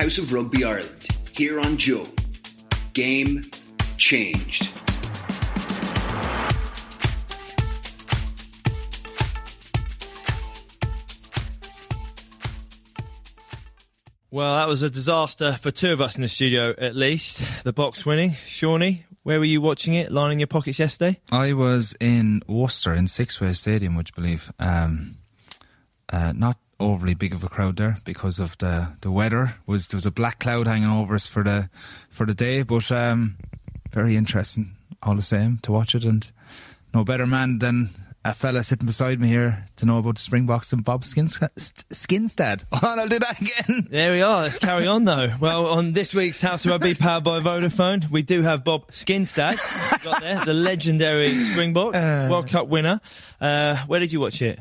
House of Rugby Ireland, here on Joe. Game changed. Well, that was a disaster for two of us in the studio, at least. The Boks winning. Seanie, where were you watching it, lining your pockets yesterday? I was in Worcester in Sixway Stadium, would you believe? Um, uh, not overly big of a crowd there because of the, the weather. Was there was a black cloud hanging over us for the for the day, but um, very interesting all the same to watch it, and no better man than a fella sitting beside me here to know about the Springboks and Bob Skinstad. Skinstad. Oh, I'll do that again. There we are. Let's carry on though. Well, on this week's House of Rugby powered by Vodafone, we do have Bob Skinstad. Got there, the legendary Springbok Uh. World Cup winner. Uh, where did you watch it?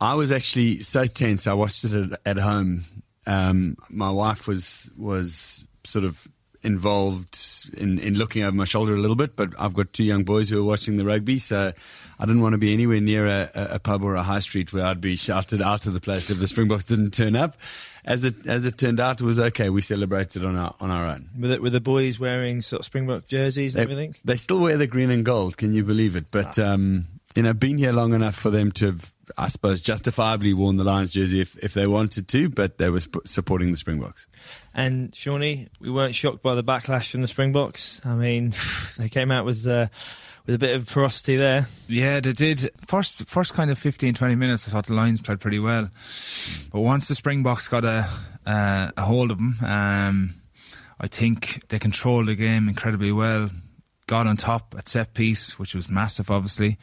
I was actually so tense. I watched it at, at home. Um, my wife was was sort of involved in, in looking over my shoulder a little bit, but I've got two young boys who are watching the rugby, so I didn't want to be anywhere near a, a pub or a high street where I'd be shouted out of the place if the Springboks didn't turn up. As it as it turned out, it was okay. We celebrated on our on our own. With, it, with the boys wearing sort of Springbok jerseys and They, everything? they still wear the green and gold. Can you believe it? But um, you know, been here long enough for them to have, I suppose, justifiably worn the Lions jersey if, if they wanted to. But they were sp- supporting the Springboks. And Seanie, we weren't shocked by the backlash from the Springboks. I mean, they came out with uh, with a bit of ferocity there. Yeah, they did. First, first kind of 15, 20 minutes, I thought the Lions played pretty well. But once the Springboks got a, uh, a hold of them, um, I think they controlled the game incredibly well. Got on top at set piece, which was massive, obviously.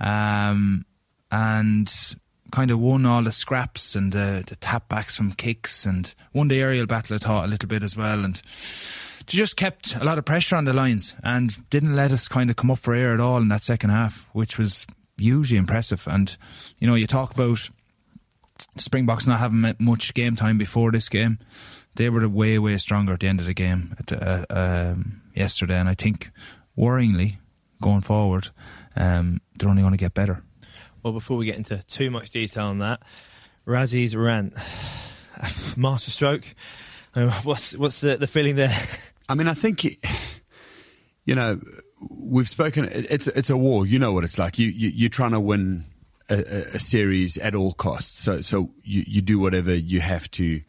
Um, and kind of won all the scraps and the, tap backs from kicks and won the aerial battle, I thought, a little bit as well. And just kept a lot of pressure on the lines and didn't let us kind of come up for air at all in that second half, which was hugely impressive. And, you know, you talk about Springboks not having much game time before this game. They were way, way stronger at the end of the game at the, uh, um, yesterday. And I think, worryingly, going forward, um, they're only going to get better. Well, before we get into too much detail on that, Rassie's rant, masterstroke. Uh, What's what's the, the feeling there? I mean, I think, you know, we've spoken. it- It's it's a war. You know what it's like. You, you you're trying to win a, a, a series at all costs. So so you, you do whatever you have to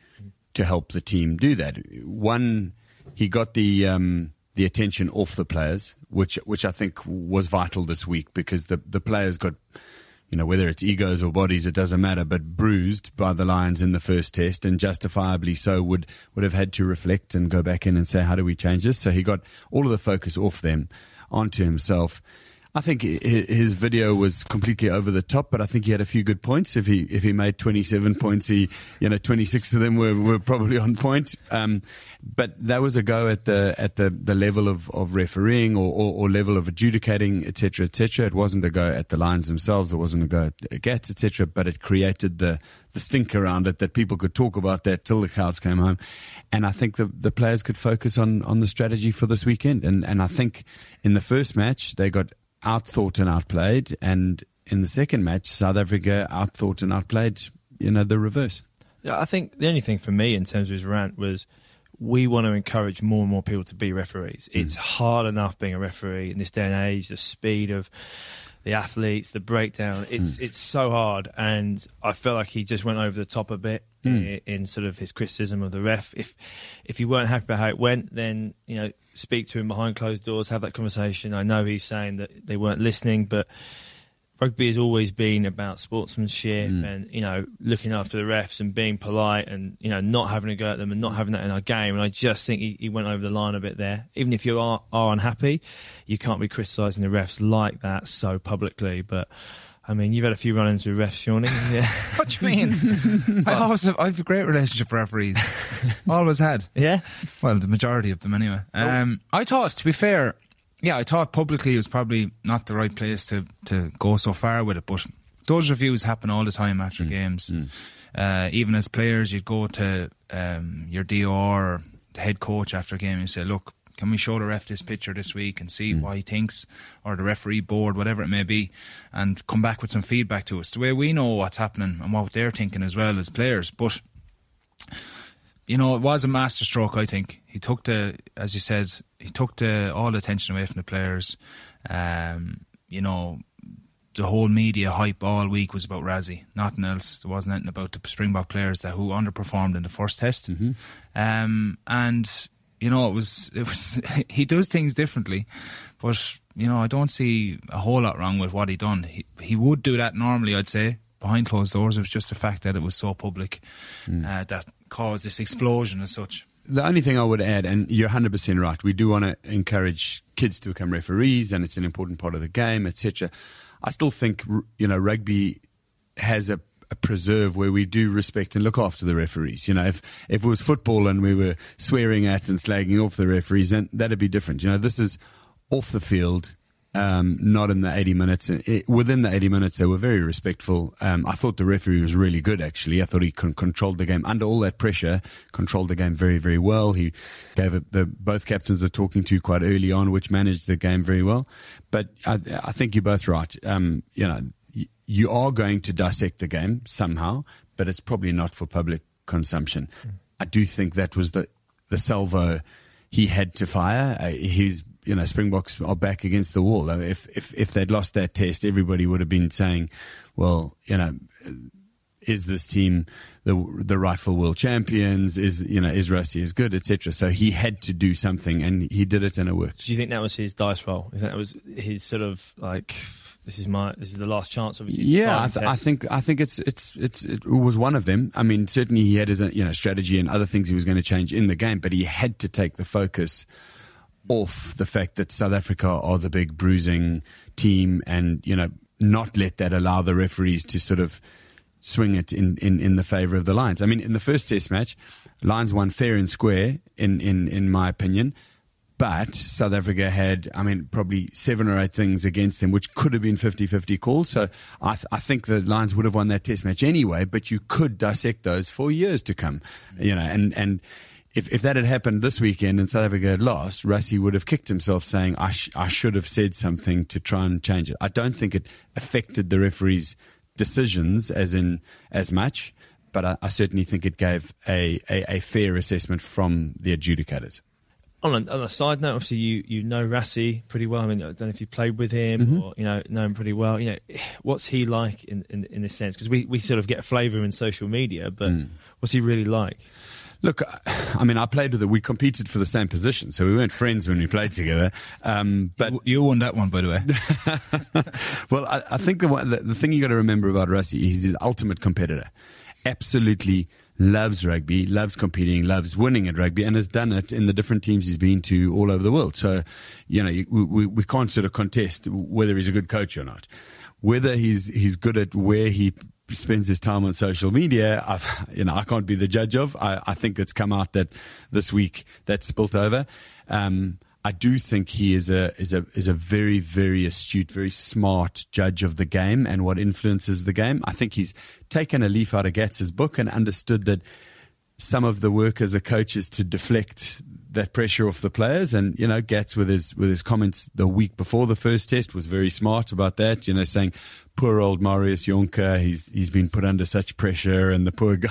to help the team do that. One, he got the um, the attention off the players, which which I think was vital this week because the the players got. You know, whether it's egos or bodies, it doesn't matter, but bruised by the Lions in the first test and justifiably so would, would have had to reflect and go back in and say, how do we change this? So he got all of the focus off them onto himself. I think his video was completely over the top, but I think he had a few good points. If he if he made 27 points, he you know 26 of them were, were probably on point. Um, but that was a go at the at the, the level of, of refereeing or, or, or level of adjudicating, etc., etc. It wasn't a go at the lines themselves. It wasn't a go at Gats, etc. But it created the the stink around it that people could talk about that till the cows came home. And I think the the players could focus on on the strategy for this weekend. And and I think in the first match they got outthought and outplayed, and in the second match South Africa outthought and outplayed. You know the reverse. Yeah, I think the only thing for me in terms of his rant was we want to encourage more and more people to be referees. Mm. It's hard enough being a referee in this day and age. The speed of the athletes, the breakdown. It's mm. it's so hard, and I felt like he just went over the top a bit mm. in, in sort of his criticism of the ref. If if you weren't happy about how it went, then you know speak to him behind closed doors, have that conversation. I know he's saying that they weren't listening, but rugby has always been about sportsmanship mm. and you know looking after the refs and being polite and you know not having a go at them and not having that in our game. And I just think he, he went over the line a bit there. Even if you are, are unhappy, you can't be criticising the refs like that so publicly. But I mean, you've had a few run-ins with refs, Seanie. Yeah, What do you mean? I always have, I have a great relationship with referees. always had. yeah. Well, the majority of them anyway. Um, I thought, to be fair, yeah, I thought publicly it was probably not the right place to, to go so far with it, but those reviews happen all the time after games. Uh, even as players, you'd go to um, your DOR or the head coach after a game and say, look, can we show the ref this picture this week and see what he thinks, or the referee board, whatever it may be, and come back with some feedback to us. The way we know what's happening and what they're thinking as well as players. But you know, it was a masterstroke. I think he took the, as you said, he took the all the attention away from the players. Um, you know, the whole media hype all week was about Rassie, nothing else. There wasn't anything about the Springbok players that who underperformed in the first test. Mm-hmm. Um, and you know, it was it was he does things differently, but you know, I don't see a whole lot wrong with what he done. He he would do that normally, I'd say, behind closed doors. It was just the fact that it was so public Mm. uh, that caused this explosion as such. The only thing I would add, and you're 100% right, we do want to encourage kids to become referees, and it's an important part of the game, etc. I still think, you know, rugby has a, a preserve where we do respect and look after the referees. You know, if, if it was football and we were swearing at and slagging off the referees, then that'd be different. You know, this is off the field. Um, not in the 80 minutes. It, within the 80 minutes, they were very respectful. Um, I thought the referee was really good, actually. I thought he con- controlled the game under all that pressure, controlled the game very, very well. He gave it, the both captains are talking to quite early on, which managed the game very well. But I, I think you're both right. Um, you know, you are going to dissect the game somehow, but it's probably not for public consumption. I do think that was the the salvo he had to fire. Uh, he's you know Springboks are back against the wall. Uh, If if if they'd lost that test, everybody would have been saying, well, you know. Is this team the the rightful world champions? Is you know is Rusty as good, etc. So he had to do something, and he did it, and it worked. Do you think that was his dice roll? That was his sort of like this is my this is the last chance? Obviously, Yeah, I, th- I think I think it's it's it's it was one of them. I mean, certainly he had his you know strategy and other things he was going to change in the game, but he had to take the focus off the fact that South Africa are the big bruising team, and you know not let that allow the referees to sort of swing it in, in, in the favour of the Lions. I mean, in the first Test match, Lions won fair and square, in, in, in my opinion. But South Africa had, I mean, probably seven or eight things against them, which could have been 50 50 calls. So I, th- I think the Lions would have won that test match anyway, but you could dissect those for years to come, you know, and, and, if, if that had happened this weekend and South Africa had lost, Rassie would have kicked himself saying, I, sh- I should have said something to try and change it. I don't think it affected the referee's decisions as in as much, but I, I certainly think it gave a, a, a fair assessment from the adjudicators. On a, on a side note, obviously you you know Rassie pretty well. I mean, I don't know if you played with him Mm-hmm. or you know know him pretty well. You know, what's he like in in, in this sense? Because we, we sort of get a flavour in social media, but Mm. what's he really like? Look, I mean, I played with it. We competed for the same position, so we weren't friends when we played together. Um, but You won that one, by the way. well, I, I think the, one, the the thing you got to remember about Rassie, he's his ultimate competitor. Absolutely loves rugby, loves competing, loves winning at rugby, and has done it in the different teams he's been to all over the world. So, you know, we, we, we can't sort of contest whether he's a good coach or not. Whether he's he's good at where he spends his time on social media, I've, you know, I can't be the judge of. I, I think it's come out that this week that's spilt over. Um, I do think he is a is a is a very very astute, very smart judge of the game and what influences the game. I think he's taken a leaf out of Gatz's book and understood that some of the work as a coach is to deflect that pressure off the players. And you know, Gatz with his with his comments the week before the first test was very smart about that. You know, saying poor old Marius Jonker, he's he's been put under such pressure, and the poor guy,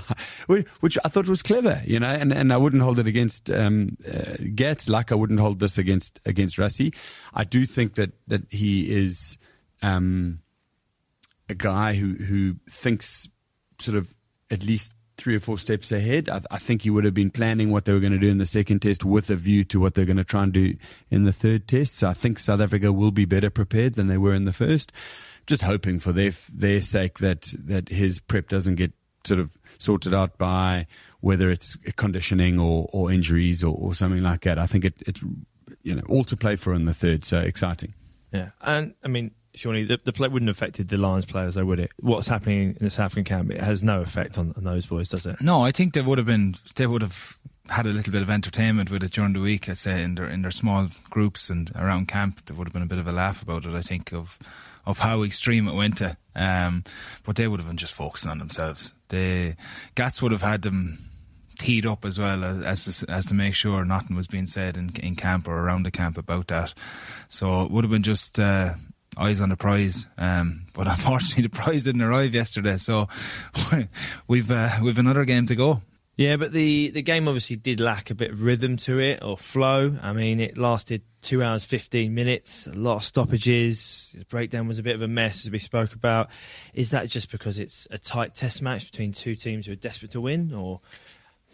which I thought was clever. You know, and and I wouldn't hold it against um, uh, Gatz like I wouldn't hold this against against Rassie. I do think that that he is. Um, a guy who who thinks sort of at least three or four steps ahead. I, I think he would have been planning what they were going to do in the second test with a view to what they're going to try and do in the third test. So I think South Africa will be better prepared than they were in the first. Just hoping for their their sake that that his prep doesn't get sort of sorted out by whether it's conditioning or, or injuries or, or something like that. I think it, it's you know all to play for in the third. So exciting. Yeah, and I mean, surely the, the play wouldn't have affected the Lions players, though, would it? What's happening in the South African camp? It has no effect on, on those boys, does it? No, I think they would have been. They would have had a little bit of entertainment with it during the week. I say in their in their small groups and around camp, there would have been a bit of a laugh about it. I think of of how extreme it went to. Um, but they would have been just focusing on themselves. The Gats would have had them teed up as well as as to, as to make sure nothing was being said in in camp or around the camp about that. So it would have been just. Uh, eyes on the prize. Um, but unfortunately, the prize didn't arrive yesterday, so we've uh, we've another game to go. Yeah, but the, the game obviously did lack a bit of rhythm to it or flow. I mean, it lasted two hours, 15 minutes, a lot of stoppages. The breakdown was a bit of a mess, as we spoke about. Is that just because it's a tight test match between two teams who are desperate to win, or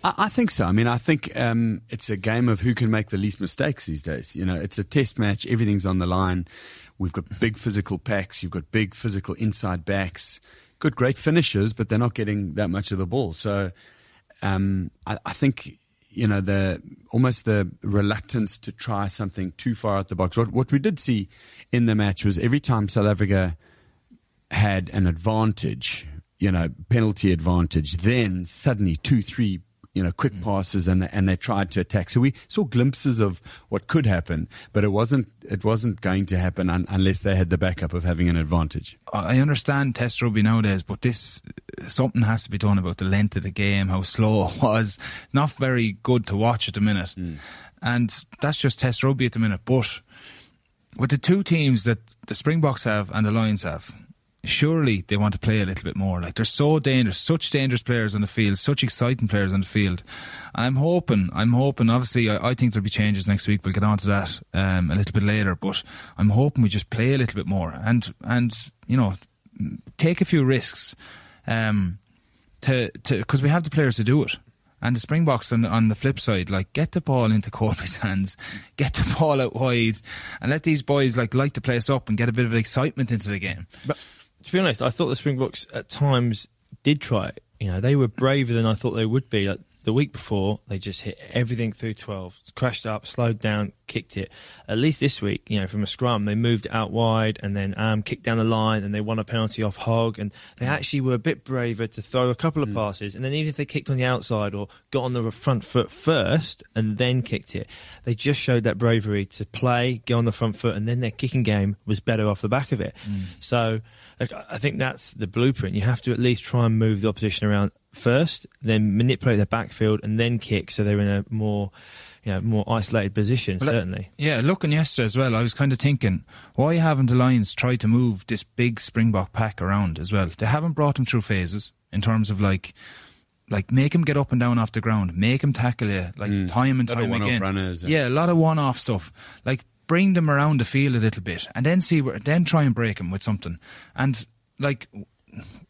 I, I think so. I mean, I think um, it's a game of who can make the least mistakes these days. You know, it's a test match. Everything's on the line. We've got big physical packs. You've got big physical inside backs. Good, great finishers, but they're not getting that much of the ball. So um, I, I think you know the almost the reluctance to try something too far out the box. What what we did see in the match was every time South Africa had an advantage, you know, penalty advantage, then suddenly two, three you know, quick Mm. passes and and they tried to attack. So we saw glimpses of what could happen, but it wasn't it wasn't going to happen un, unless they had the backup of having an advantage. I understand Test rugby nowadays, but this something has to be done about the length of the game, how slow it was. Not very good to watch at the minute, and that's just Test rugby at the minute. But with the two teams that the Springboks have and the Lions have, surely they want to play a little bit more. Like they're so dangerous, such dangerous players on the field, such exciting players on the field. I'm hoping, I'm hoping. Obviously, I, I think there'll be changes next week. We'll get on to that um, a little bit later. But I'm hoping we just play a little bit more and and you know take a few risks. Um, to to because we have the players to do it. And the Springboks on, on the flip side, like get the ball into Kolbe's hands, get the ball out wide, and let these boys like light the place up and get a bit of excitement into the game. But to be honest, I thought the Springboks at times did try. You know, they were braver than I thought they would be. Like the week before, they just hit everything through 12, crashed up, slowed down, kicked it. At least this week, you know, from a scrum, they moved it out wide and then um, kicked down the line and they won a penalty off Hogg. And they hmm. actually were a bit braver to throw a couple of hmm. passes. And then even if they kicked on the outside or got on the front foot first and then kicked it, they just showed that bravery to play, go on the front foot, and then their kicking game was better off the back of it. Hmm. So like, I think that's the blueprint. You have to at least try and move the opposition around first, then manipulate their backfield, and then kick so they're in a more, you know, more isolated position. Well, certainly. Yeah, looking yesterday as well, I was kind of thinking, why haven't the Lions tried to move this big Springbok pack around as well? They haven't brought him through phases in terms of like, like make him get up and down off the ground, make him tackle you, like mm. time and Lot time again. runners and- yeah, a lot of one-off stuff. Like bring them around the field a little bit, and then see where, then try and break him with something. And like,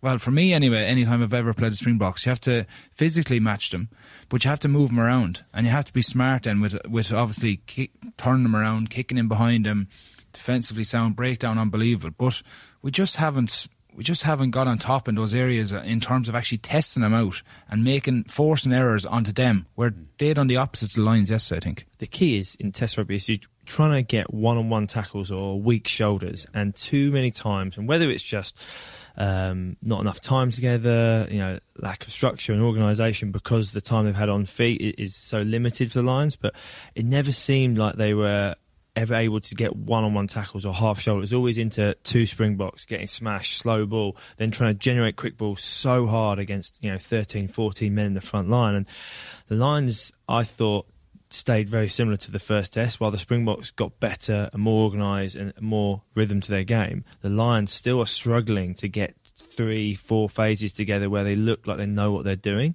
well, for me anyway, anytime I've ever played the Springboks, you have to physically match them, but you have to move them around, and you have to be smart then with with obviously kick, turning them around, kicking in behind them, defensively sound, breakdown unbelievable. But we just haven't. We just haven't got on top in those areas uh, in terms of actually testing them out and making forcing errors onto them. Where they done the opposite lines yesterday, I think. the key is in test rugby is you're trying to get one-on-one tackles or weak shoulders, and too many times, and whether it's just um, not enough time together, you know, lack of structure and organisation because the time they've had on feet is so limited for the Lions, but it never seemed like they were ever able to get one-on-one tackles or half shoulder. It was always into two springboks, getting smashed, slow ball, then trying to generate quick ball so hard against, you know, 13, 14 men in the front line. And the Lions, I thought, stayed very similar to the first test, while the Springboks got better and more organised and more rhythm to their game. The Lions still are struggling to get three, four phases together where they look like they know what they're doing,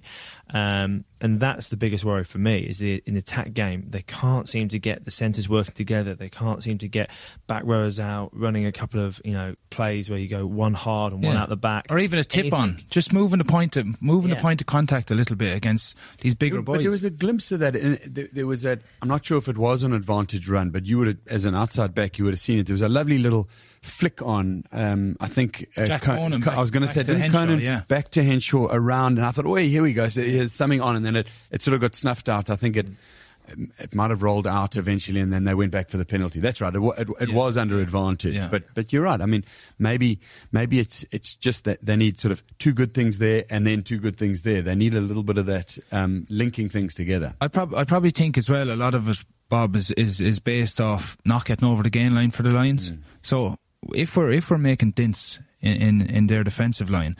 um, and that's the biggest worry for me. Is the in the attack game they can't seem to get the centres working together. They can't seem to get back rowers out running a couple of you know plays where you go one hard and one Yeah. out the back, or even a tip Anything. on, just moving the point of moving Yeah. the point of contact a little bit against these bigger boys. But there was a glimpse of that. There, there was that. I'm not sure if it was an advantage run, but you would, have, as an outside back, you would have seen it. There was a lovely little flick on. Um, I think uh, Jack Co- Conan back- I was going to say, to Henshaw, Conan yeah. back to Henshaw around, and I thought, oh, here we go. So here's something on, and then it, it sort of got snuffed out. I think it. It might have rolled out eventually, and then they went back for the penalty. That's right. It, it, it Yeah. was under advantage, Yeah. but but you're right. I mean, maybe maybe it's it's just that they need sort of two good things there, and then two good things there. They need a little bit of that um, linking things together. I prob- I probably think as well a lot of it, Bob, is, is, is based off not getting over the gain line for the Lions. So if we're if we're making dints in, in, in their defensive line,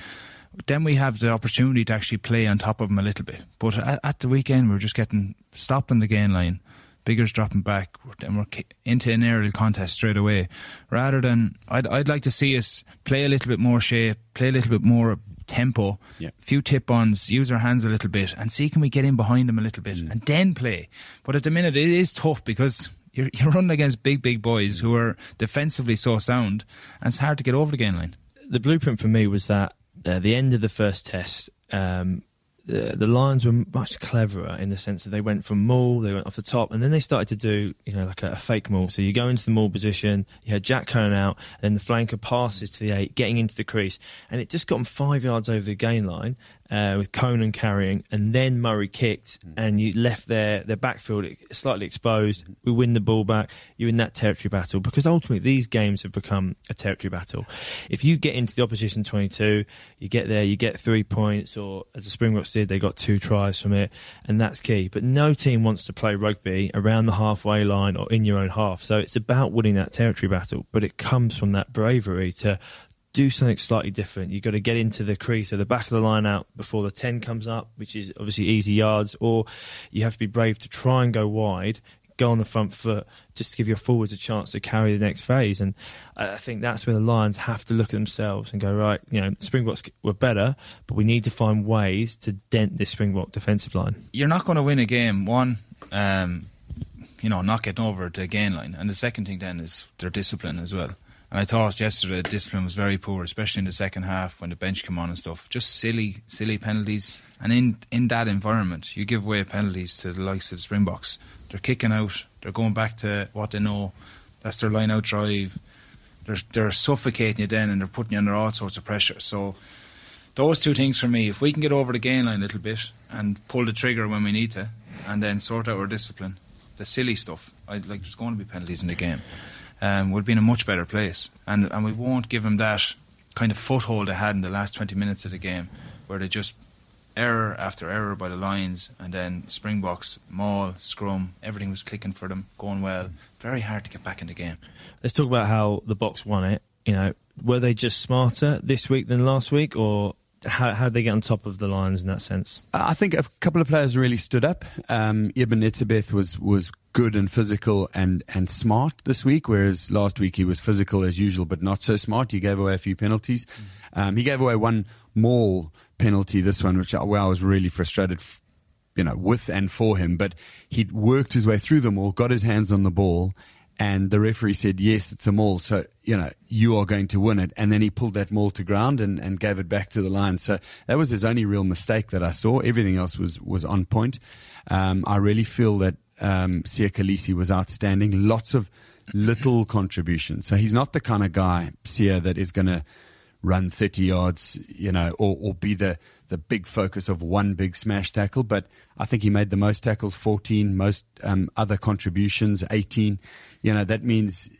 then we have the opportunity to actually play on top of them a little bit. But at, at the weekend, we're just getting stopped on the gain line. Biggar's dropping back, then we're into an aerial contest straight away. Rather than, I'd, I'd like to see us play a little bit more shape, play a little bit more tempo, Yeah. few tip ons, use our hands a little bit, and see can we get in behind them a little bit, mm. and then play. But at the minute, it is tough because you're, you're running against big, big boys who are defensively so sound, and it's hard to get over the game line. the blueprint for me was that at the end of the first test, um, the, the Lions were much cleverer in the sense that they went from maul, they went off the top, and then they started to do, you know, like a, a fake maul. So you go into the maul position, you had Jack Conan out, and then the flanker passes to the eight, getting into the crease, and it just got them five yards over the gain line. Uh, with Conan carrying, and then Murray kicked, and you left their their backfield slightly exposed. We win the ball back. You're in that territory battle because ultimately these games have become a territory battle. If you get into the opposition 22, you get there, you get three points, or as the Springboks did, they got two tries from it, and that's key. But no team wants to play rugby around the halfway line or in your own half. So it's about winning that territory battle, but it comes from that bravery to do something slightly different. You've got to get into the crease, so the back of the line out before the 10 comes up, which is obviously easy yards, or you have to be brave to try and go wide, go on the front foot, just to give your forwards a chance to carry the next phase. And I I think that's where the Lions have to look at themselves and go, right, you know, Springboks were better, but we need to find ways to dent this Springbok defensive line. You're not going to win a game, one, um, you know, not getting over the gain line. And the second thing then is their discipline as well. And I thought yesterday the discipline was very poor, especially in the second half when the bench came on and stuff. Just silly, silly penalties. And in, in that environment, you give away penalties to the likes of the Springboks. They're kicking out, they're going back to what they know. That's their line out drive. They're, they're suffocating you then and they're putting you under all sorts of pressure. So those two things for me, if we can get over the gain line a little bit and pull the trigger when we need to, and then sort out our discipline, the silly stuff, I like there's going to be penalties in the game, um, we'll be in a much better place, and and we won't give them that kind of foothold they had in the last 20 minutes of the game, where they just error after error by the lines, and then Springboks, maul, scrum, everything was clicking for them, going well. Very hard to get back in the game. Let's talk about how the Boks won it. You know, were they just smarter this week than last week, or how how did they get on top of the Lions in that sense? I think a couple of players really stood up. Um, Eben Etzebeth was was good and physical and and smart this week, whereas last week he was physical as usual but not so smart. He gave away a few penalties. Um, he gave away one maul penalty this one, which I, where I was really frustrated. F- you know, with and for him, but he'd worked his way through them all, got his hands on the ball, and the referee said, yes, it's a maul. So, you know, you are going to win it. And then he pulled that maul to ground and, and gave it back to the line. So that was his only real mistake that I saw. Everything else was, was on point. Um, I really feel that, um, Siya Kolisi was outstanding. Lots of little contributions. So he's not the kind of guy, Siya, that is going to run 30 yards, you know, or, or be the, the big focus of one big smash tackle. But I think he made the most tackles, 14, most um, other contributions, 18. You know, that means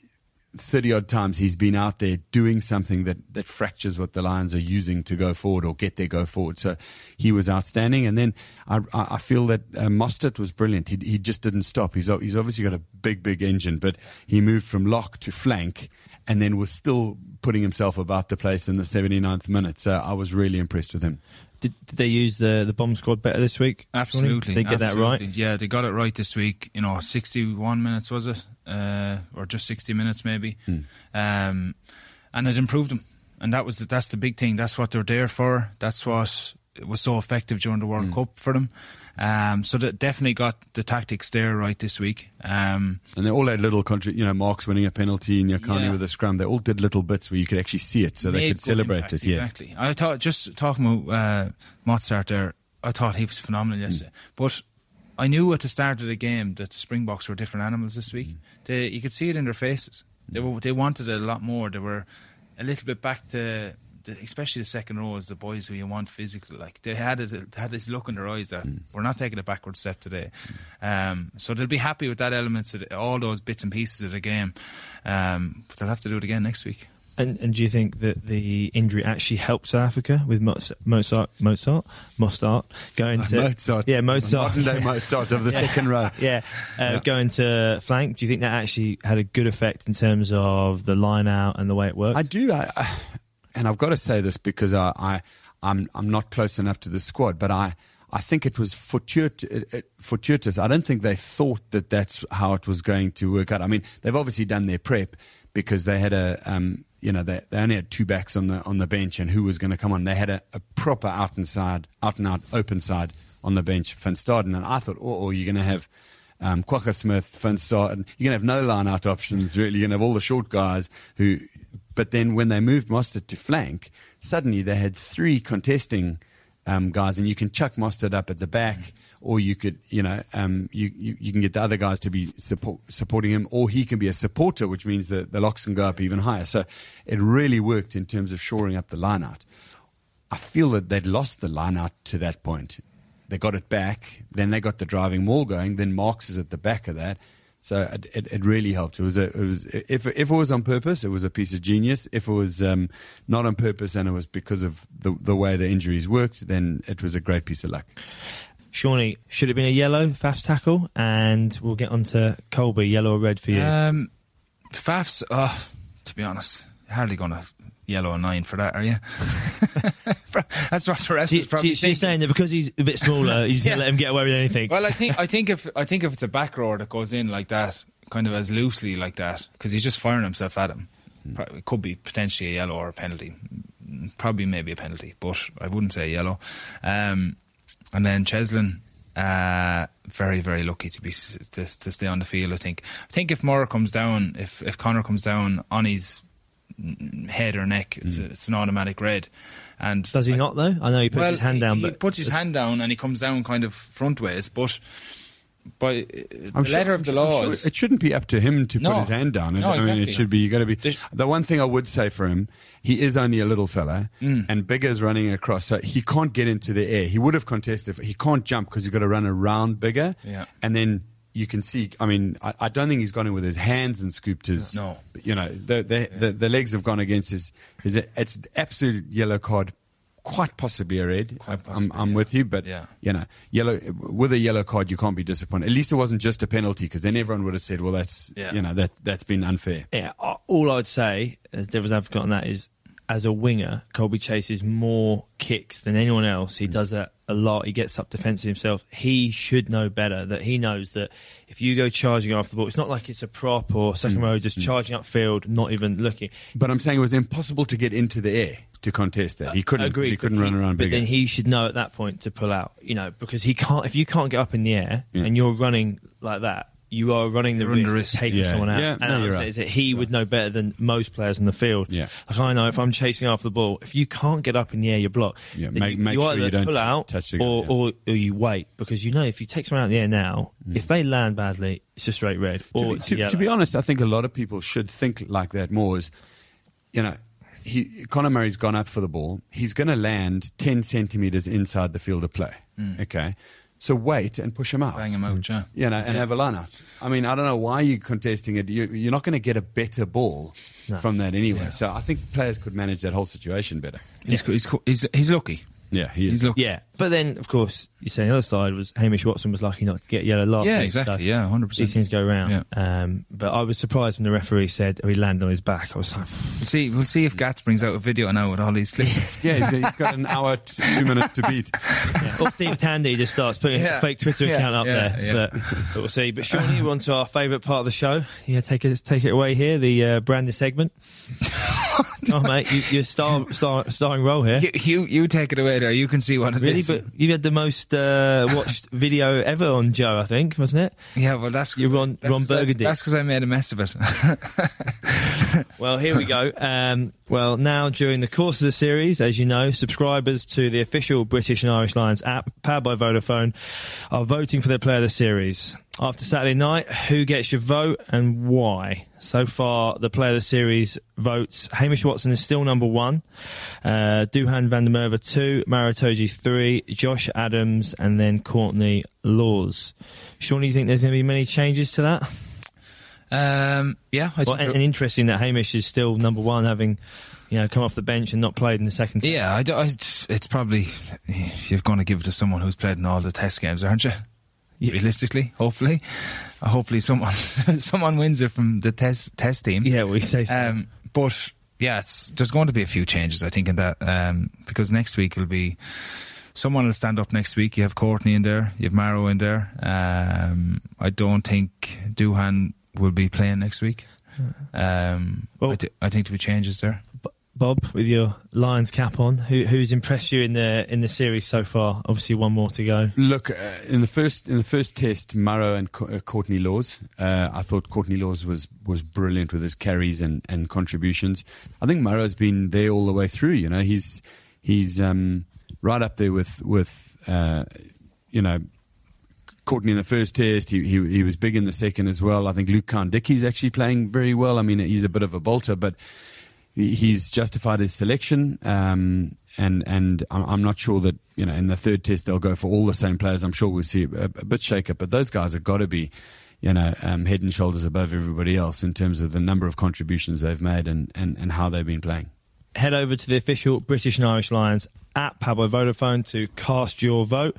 30 odd times he's been out there doing something that, that fractures what the Lions are using to go forward or get their go forward. So he was outstanding. And then I, I feel that uh, Mostert was brilliant. He, he just didn't stop. He's, he's obviously got a big, big engine, but he moved from lock to flank and then was still putting himself about the place in the 79th minute. So I was really impressed with him. Did, did they use the the bomb squad better this week? Absolutely, they get absolutely. that right? Yeah, they got it right this week. You know, sixty-one minutes was it, uh, or just sixty minutes maybe, um, and it improved them. And that was the, that's the big thing. That's what they're there for. That's what was so effective during the World Cup for them. Um, so that definitely got the tactics there right this week. Um, And they all had little, country, you know, Marx winning a penalty and Nyakane Yeah. with a scrum. They all did little bits where you could actually see it, so they could celebrate impact, it. Yeah, Exactly. I thought just talking about uh, Mozart there, I thought he was phenomenal yesterday. But I knew at the start of the game that the Springboks were different animals this week. They, you could see it in their faces. They were, they wanted it a lot more. They were a little bit back to. The, especially the second row is the boys who you want physically. Like they had it, had this look in their eyes that we're not taking a backward step today. Um, so they'll be happy with that element, of the, all those bits and pieces of the game. Um, but they'll have to do it again next week. And, and do you think that the injury actually helped South Africa with Mozart, Mozart, Mozart, Mostart going to Mozart, Yeah, Mozart. modern day Mozart of the second row. yeah, uh, going to flank. Do you think that actually had a good effect in terms of the line out and the way it worked? I do, I, I, and I've got to say this because I, I, I'm, I'm not close enough to the squad, but I, I think it was fortuit, it, it, fortuitous. I don't think they thought that that's how it was going to work out. I mean, they've obviously done their prep because they had a, um, you know, they, they only had two backs on the on the bench, and who was going to come on? They had a, a proper out and side, out and out open side on the bench, Van Staden, and I thought, oh, oh you're going to have um, Kwagga Smith, Van Staden. You're going to have no line out options, really. You're going to have all the short guys who. But then when they moved Mostert to flank, suddenly they had three contesting um, guys, and you can chuck Mostert up at the back, or you could, you know, um, you, you, you can get the other guys to be support, supporting him, or he can be a supporter, which means that the locks can go up even higher. So it really worked in terms of shoring up the line out. I feel that they'd lost the line out to that point. They got it back, then they got the driving maul going, then Marx is at the back of that. So it, it, it, really helped. It was a, it was if if it was on purpose, it was a piece of genius. If it was um, not on purpose and it was because of the the way the injuries worked, then it was a great piece of luck. Seanie, should it have been a yellow Faf's tackle? And we'll get on to Kolbe, yellow or red for you? Um, Faf's, oh, to be honest, hardly going to yellow a nine for that, are you? That's what the rest she, is probably she, She's saying that because he's a bit smaller, he's Yeah. to let him get away with anything. Well, I think I think if I think if it's a back row that goes in like that, kind of as loosely like that, because he's just firing himself at him. It could be potentially a yellow or a penalty. Probably maybe a penalty, but I wouldn't say yellow. Um, and then Cheslin, uh, very very lucky to be to, to stay on the field. I think. I think if Moore comes down, if if Conor comes down on his head or neck, it's a, it's an automatic red. And Does he I- not, though? I know he puts his hand down, he, but. he puts his hand down and he comes down kind of front ways, but by uh, the I'm sure- letter of the I'm law sure it shouldn't be up to him to No. put his hand down. No, I mean, exactly. it should be you got to be. The one thing I would say for him, he is only a little fella, Mm. and Biggar's running across, so he can't get into the air. He would have contested. He can't jump because he's got to run around Biggar. Yeah. and then. You can see. I mean, I, I don't think he's gone in with his hands and scooped his. No. you know, the the, the the legs have gone against his. his it's absolute yellow card, quite possibly a red. Quite I'm, I'm yeah. with you, but Yeah. you know, yellow with a yellow card, you can't be disappointed. At least it wasn't just a penalty, because then everyone would have said, "Well, that's Yeah. you know that that's been unfair." Yeah, all I'd say, as devil's advocate on that, is as a winger, Kolbe chases more kicks than anyone else. He mm. does that a lot. He gets up defensive himself. He should know better that he knows that if you go charging after the ball, it's not like it's a prop or second mm. row just mm. charging upfield, not even looking. But I'm saying it was impossible to get into the air to contest that. He couldn't. Agreed, he couldn't run around But Biggar. then he should know at that point to pull out, you know, because he can't. If you can't get up in the air Yeah. and you're running like that, you are running the risk, risk. of taking Yeah. someone out. Yeah, and no, you're right. is that he would know better than most players in the field. Yeah. Like I know if I'm chasing after the ball, if you can't get up in the air, you're blocked. Yeah, make- you, make you sure you don't pull out touch the or, or or you wait because you know if you take someone out in the air now, Mm. if they land badly, it's a straight red. Or to, be, to, to be honest, I think a lot of people should think like that more. Is you know, he Conor Murray's gone up for the ball. He's going to land ten centimeters inside the field of play. Okay, so wait and push him out. bang him out, mm. yeah. You know, and have a line out. I mean, I don't know why you're contesting it. You, you're not going to get a better ball from that anyway. So I think players could manage that whole situation better. He's, he's he's he's lucky. Yeah, he is. He's lucky. Yeah, but then of course you say on the other side was Hamish Watson was lucky not to get yellow last Yeah, week, exactly. so Yeah, 100%. These things go round. Yeah. Um, but I was surprised when the referee said oh, he landed on his back. I was like, We'll see. We'll see if Gats brings out a video now with all these clips. Yeah, he's got an hour, two minutes to beat. or Steve Tandy just starts putting Yeah. a fake Twitter Yeah, account up yeah, there. yeah. But, but we'll see. But Seanie, we're on to our favourite part of the show. Yeah, take it, take it away here, the uh, branded segment. oh, mate, you, you're star, star, starring role here. you, you you take it away there. You can see what it Really, is. But you had the most uh, watched video ever on Joe, I think, wasn't it? yeah, well, that's You're Ron- that's Ron 'cause I- Burgundy. That's because I made a mess of it. Well, here we go. Um, well, now during the course of the series, as you know, subscribers to the official British and Irish Lions app, powered by Vodafone, are voting for their player of the series. After Saturday night, who gets your vote and why? So far, the player of the series votes. Hamish Watson is still number one. Uh, Duhan van der Merwe two. Maro Itoje three. Josh Adams and then Courtney Lawes. Sean, do you think there's going to be many changes to that? Um, yeah, I Well, and, and interesting that Hamish is still number one, having you know come off the bench and not played in the second. Yeah, I, I, it's probably you're going to give it to someone who's played in all the test games, aren't you? Yeah. Realistically, hopefully, hopefully someone someone wins it from the test test team. yeah, we say so. Um, but yeah, it's, there's going to be a few changes, I think, in that um, because next week will be someone will stand up next week. You have Courtney in there, you have Maro in there. Um, I don't think Duhan will be playing next week. Um, Well- I, thi- I think there'll be changes there. Bob, with your Lions cap on, who, who's impressed you in the in the series so far? Obviously, one more to go. Look, uh, in the first in the first test, Maro and Co- uh, Courtney Lawes. Uh, I thought Courtney Lawes was was brilliant with his carries and, and contributions. I think Maro's been there all the way through. You know, he's he's um, right up there with with uh, you know. Courtney in the first test, he, he he was big in the second as well. I think Luke Khan Cowan-Dickie's actually playing very well. I mean, he's a bit of a bolter, but he's justified his selection, um, and and I'm not sure that you know in the third test they'll go for all the same players. I'm sure we'll see a, a bit shake up, but those guys have got to be, you know, um, head and shoulders above everybody else in terms of the number of contributions they've made and, and, and how they've been playing. Head over to the official British and Irish Lions at Pablo Vodafone to cast your vote.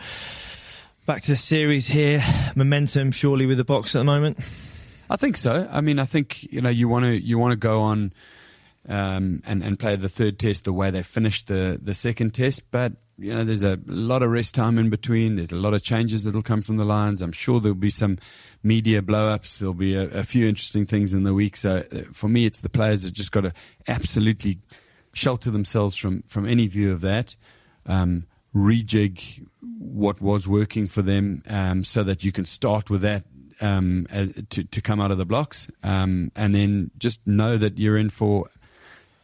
Back to the series here. Momentum surely with the Boks at the moment. I think so. I mean, I think you know you want to you want to go on um, and and play the third test the way they finished the the second test, but you know there's a lot of rest time in between. There's a lot of changes that'll come from the Lions. I'm sure there'll be some media blow-ups. There'll be a, a few interesting things in the week. So uh, for me, it's the players that just got to absolutely shelter themselves from from any view of that. Um, rejig what was working for them um, so that you can start with that um, uh, to, to come out of the blocks. Um, and then just know that you're in for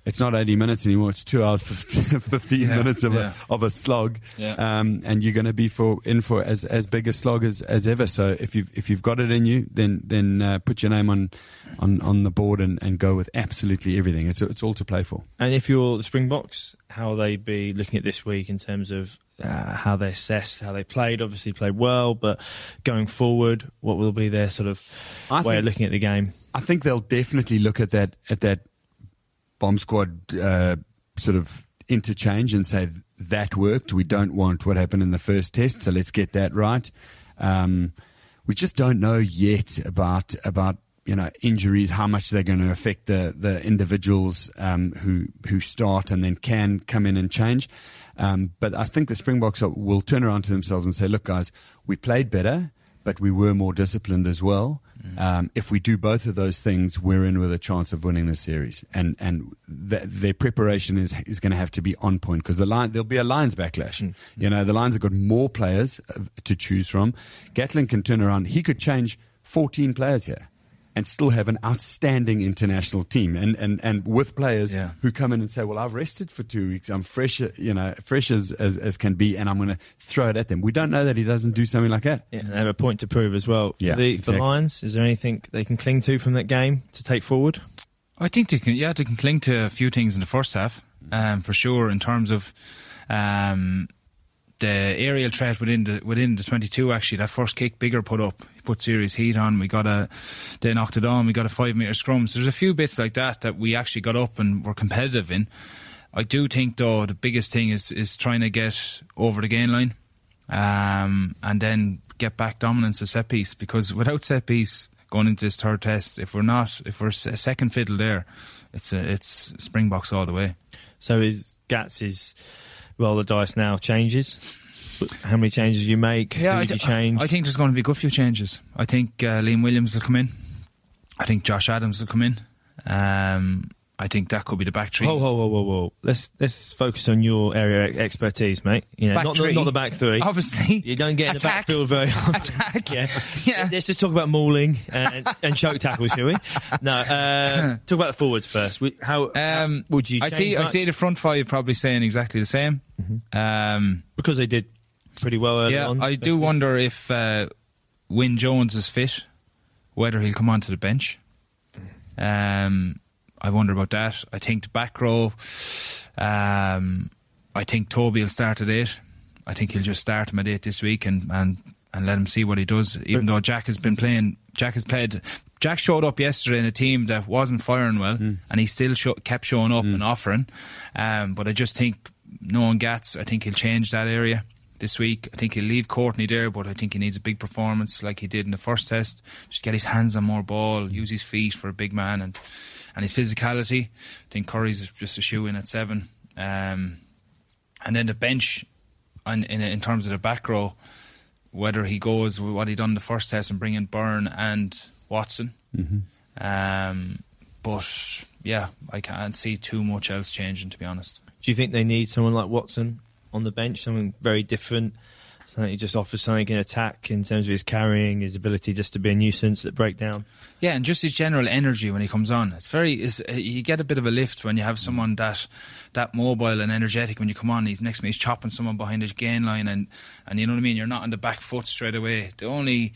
it's not 80 minutes anymore it's two hours 15, 15 Yeah, minutes of, yeah. a, of a slog Yeah. um, and you're going to be for in for as, as big a slog as, as ever so if you've if you've got it in you then then uh, put your name on on, on the board and, and go with absolutely everything it's, it's all to play for And if you're the Springboks, how will they be looking at this week in terms of uh, how they assess how they played? Obviously played well, but going forward, what will be their sort of I way think- of looking at the game? I think they'll definitely look at that at that bomb squad uh, sort of interchange and say that worked. We don't want what happened in the first test, so let's get that right. Um, we just don't know yet about about you know injuries, how much they're going to affect the the individuals um, who who start and then can come in and change. Um, but I think the Springboks will turn around to themselves and say, "Look, guys, we played better." But we were more disciplined as well. Um, if we do both of those things, we're in with a chance of winning the series. And and th- their preparation is is going to have to be on point because the line there'll be a Lions backlash. You know, the Lions have got more players uh, to choose from. Gatland can turn around; he could change 14 players here and still have an outstanding international team. And and and with players Yeah. who come in and say, "Well, I've rested for two weeks. I'm fresh, you know, fresh as as, as can be, and I'm going to throw it at them." We don't know that he doesn't do something like that. Yeah, and they have a point to prove as well. For Yeah, the, for exactly. Lions, is there anything they can cling to from that game to take forward? I think they can. Yeah, they can cling to a few things in the first half, um, for sure. In terms of um, the aerial threat within the within the twenty two, actually, that first kick, Biggar put up, he put serious heat on. We got a, they knocked it on. We got a five meter scrum. So there's a few bits like that that we actually got up and were competitive in. I do think though the biggest thing is is trying to get over the gain line, um, and then get back dominance of set piece because without set piece going into this third test, if we're not, if we're second fiddle there, it's a, it's Springboks all the way. So is Gats's roll the dice now changes? How many changes you make? Who I, you change? I think there's going to be a good few changes. I think uh, Liam Williams will come in. I think Josh Adams will come in. Um, I think that could be the back three. Whoa, whoa, whoa, whoa, whoa! Let's let's focus on your area of expertise, mate. You know, Back not, three. not the back three. Obviously. You don't get in the backfield very often. Attack. yeah. Yeah. Let's just talk about mauling and, and choke tackles, shall we? No. Uh, talk about the forwards first. How, how Um, would you? I see. I see the front five probably saying exactly the same. Um, because they did pretty well early yeah, on. I do wonder if uh, Wyn Jones is fit, whether he'll come onto the bench. Um, I wonder about that. I think the back row. Um, I think Toby will start at eight. I think he'll just start him at eight this week and, and, and let him see what he does. Even though Jack has been playing, Jack has played. Jack showed up yesterday in a team that wasn't firing well, and he still kept showing up and offering. Um, but I just think knowing Gats, I think he'll change that area this week. I think he'll leave Courtney there, but I think he needs a big performance like he did in the first test. Just get his hands on more ball, use his feet for a big man, and and his physicality. I think Curry's just a shoe in at seven. Um, and then the bench, and in, in terms of the back row, whether he goes with what he done the first test and bring in Byrne and Watson. Um, but yeah, I can't see too much else changing, to be honest. Do you think they need someone like Watson on the bench, something very different? Something he just offers something in attack in terms of his carrying, his ability just to be a nuisance that break down. Yeah, and just his general energy when he comes on. It's very, it's, you get a bit of a lift when you have someone that that mobile and energetic when you come on. He's next to me, he's chopping someone behind his gain line, and and you know what I mean. You're not on the back foot straight away. The only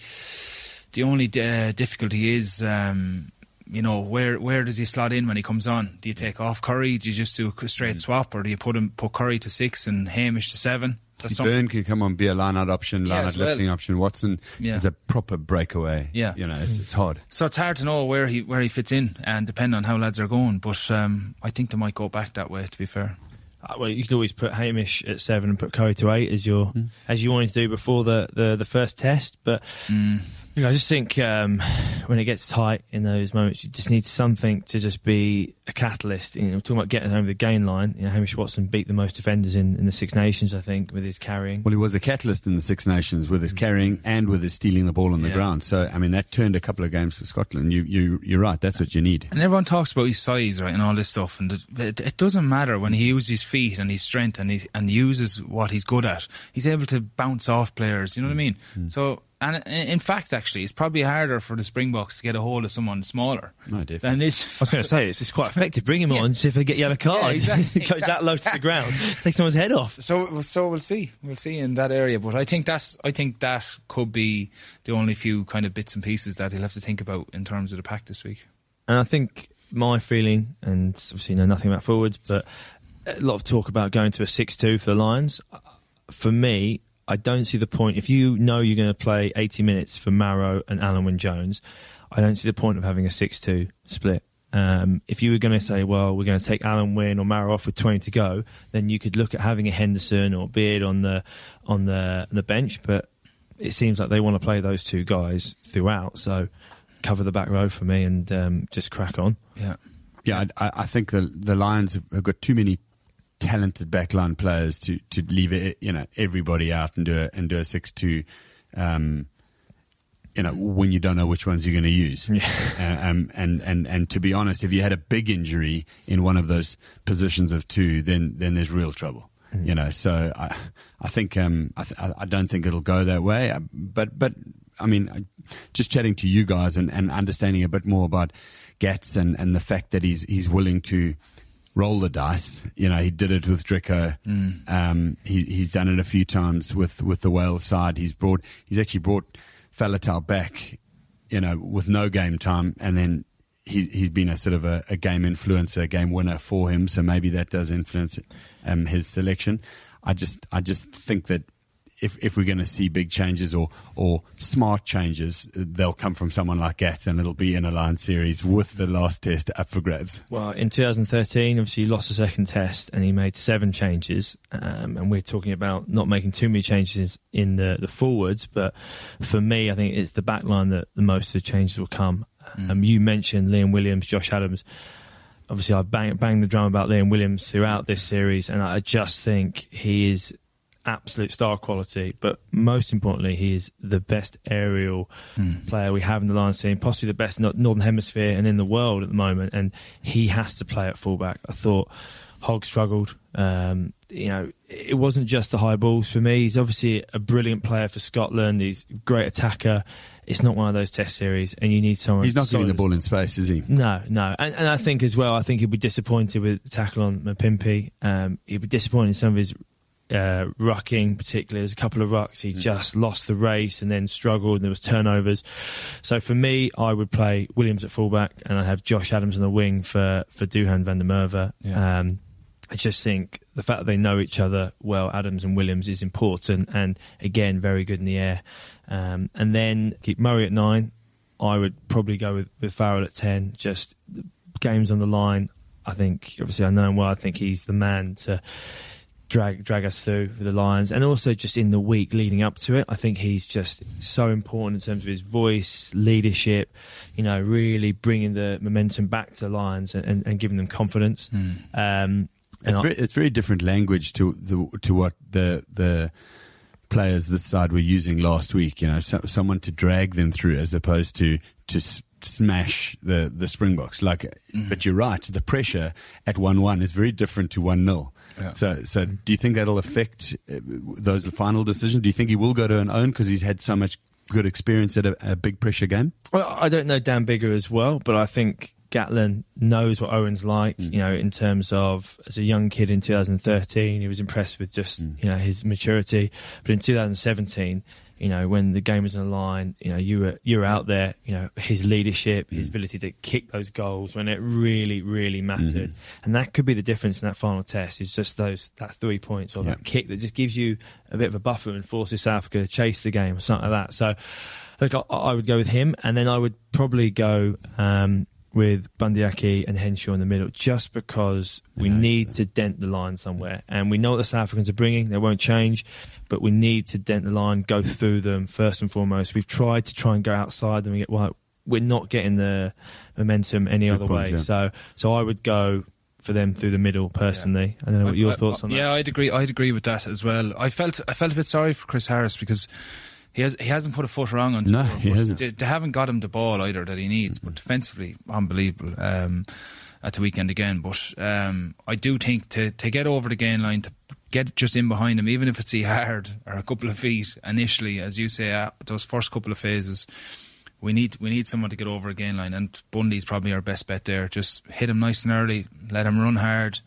the only uh, difficulty is. Um, you know where where does he slot in when he comes on? Do you take off Curry? Do you just do a straight Mm. swap, or do you put him put Curry to six and Hamish to seven? That's See, Byrne can come on, be a line-out option, Yeah, line-out as well. lifting option. Watson Yeah. is a proper breakaway. Yeah. you know, it's, it's hard. So it's hard to know where he where he fits in, and depend on how lads are going. But um, I think they might go back that way. To be fair, Uh, Well, you could always put Hamish at seven and put Curry to eight as your as you wanted to do before the, the, the first test. But you know, I just think um, when it gets tight in those moments, you just need something to just be a catalyst. You know, we're talking about getting over the gain line. You know, Hamish Watson beat the most defenders in, in the Six Nations, I think, with his carrying. Well, he was a catalyst in the Six Nations with his carrying and with his stealing the ball on the Yeah. ground. So, I mean, that turned a couple of games for Scotland. You, you, you're right. That's what you need. and everyone talks about his size, right, and all this stuff, and it, it, it doesn't matter when he uses his feet and his strength and he and uses what he's good at. He's able to bounce off players. You know what I mean? So. And in in fact, actually, it's probably harder for the Springboks to get a hold of someone smaller No, definitely. than this. I was going to say it's, it's quite effective. Bring him Yeah. on, see if they get yellow card. Yeah, exactly, It goes that low to the ground, take someone's head off. So, so we'll see. We'll see in that area. But I think that's. I think that could be the only few kind of bits and pieces that he'll have to think about in terms of the pack this week. And I think my feeling, and obviously know nothing about forwards, but a lot of talk about going to a 6 2 for the Lions. Uh, For me, I don't see the point. If you know you're going to play 80 minutes for Maro and Alun Wyn Jones, I don't see the point of having a 6 2 split. Um, if you were going to say, well, we're going to take Alun Wyn or Maro off with 20 to go, then you could look at having a Henderson or Beard on the on the on the bench. But it seems like they want to play those two guys throughout. So cover the back row for me and um, just crack on. Yeah. Yeah, I, I- think the the Lions have got too many talented backline players to to leave it, you know everybody out and do a and do a six two. Um, you know when you don't know which ones you're going to use, uh, um, and and and to be honest, if you had a big injury in one of those positions of two, then then there's real trouble. You know, so I I think um I, th- I don't think it'll go that way, uh, but but I mean, just chatting to you guys and, and understanding a bit more about Gats and, and the fact that he's he's willing to roll the dice. You know, he did it with Drico. Um, he, he's done it a few times with, with the Wales side. He's brought he's actually brought Faletau back. You know, with no game time, and then he, he's been a sort of a, a game influencer, a game winner for him. So maybe that does influence um, his selection. I just I just think that if if we're going to see big changes or or smart changes, they'll come from someone like Gats, and it'll be in a line series with the last test up for grabs. Well, in 2013, obviously he lost the second test and he made seven changes. Um, and we're talking about not making too many changes in the, the forwards. But for me, I think it's the back line that the most of the changes will come. Um, you mentioned Liam Williams, Josh Adams. Obviously, I bang, banged the drum about Liam Williams throughout this series, and I just think he is absolute star quality. But most importantly, he is the best aerial player we have in the Lions team, possibly the best in the Northern Hemisphere and in the world at the moment. And he has to play at fullback. I thought Hogg struggled. Um, you know, it wasn't just the high balls for me. He's obviously a brilliant player for Scotland. He's a great attacker. It's not one of those test series, and you need someone. He's not getting the ball in space, is he? no, no, and, and I think as well. I think he'll be disappointed with the tackle on Mapimpi. Um, he'll be disappointed in some of his uh, rucking, particularly. There's a couple of rucks he just lost the race and then struggled. And there was turnovers. So for me, I would play Williams at fullback, and I have Josh Adams on the wing for for Duhan van der Merwe. Yeah. Um, I just think the fact that they know each other well, Adams and Williams, is important, and again, very good in the air. Um, and then keep Murray at nine. I would probably go with, with Farrell at ten. Just games on the line. I think obviously I know him well. I think he's the man to drag drag us through for the Lions, and also just in the week leading up to it. I think he's just so important in terms of his voice, leadership. You know, really bringing the momentum back to the Lions and, and, and giving them confidence. Um, and It's I- very, it's very different language to the, to what the the players this side were using last week. You know, so, someone to drag them through as opposed to to smash the the Springboks. Like, but you're right. The pressure at one one is very different to one 0 Yeah. So, so do you think that'll affect uh, those final decisions? Do you think he will go to an own because he's had so much good experience at a, a big pressure game? Well, I don't know Dan Biggar as well, but I think Gatland knows what Owen's like. Mm. You know, in terms of as a young kid in 2013, he was impressed with just Mm. you know his maturity. But in 2017, you know, when the game was on the line, you know, you were you were out there. You know, his leadership, Mm. his ability to kick those goals when it really, really mattered, Mm-hmm. and that could be the difference in that final test. Is just those that three points or Yeah. that kick that just gives you a bit of a buffer and forces South Africa to chase the game or something like that. So, look, I, I would go with him, and then I would probably go um, with Bundee Aki and Henshaw in the middle, just because we need to dent the line somewhere, and we know what the South Africans are bringing; they won't change, but we need to dent the line, go through them first and foremost. We've tried to try and go outside them and get well, we're not getting the momentum any Good other point, way. yeah. So, so I would go. For them through the middle, personally, I don't know what your I- thoughts on that. Yeah, I'd agree. I'd agree with that as well. I felt I felt a bit sorry for Chris Harris because he has he hasn't put a foot wrong on. No, he hasn't. They, they haven't got him the ball either that he needs. But defensively, unbelievable um, at the weekend again. But um, I do think to to get over the gain line to get just in behind him, even if it's a yard or a couple of feet initially, as you say, uh, those first couple of phases. We need we need someone to get over a gain line, and Bundee's probably our best bet there. Just hit him nice and early, let him run hard,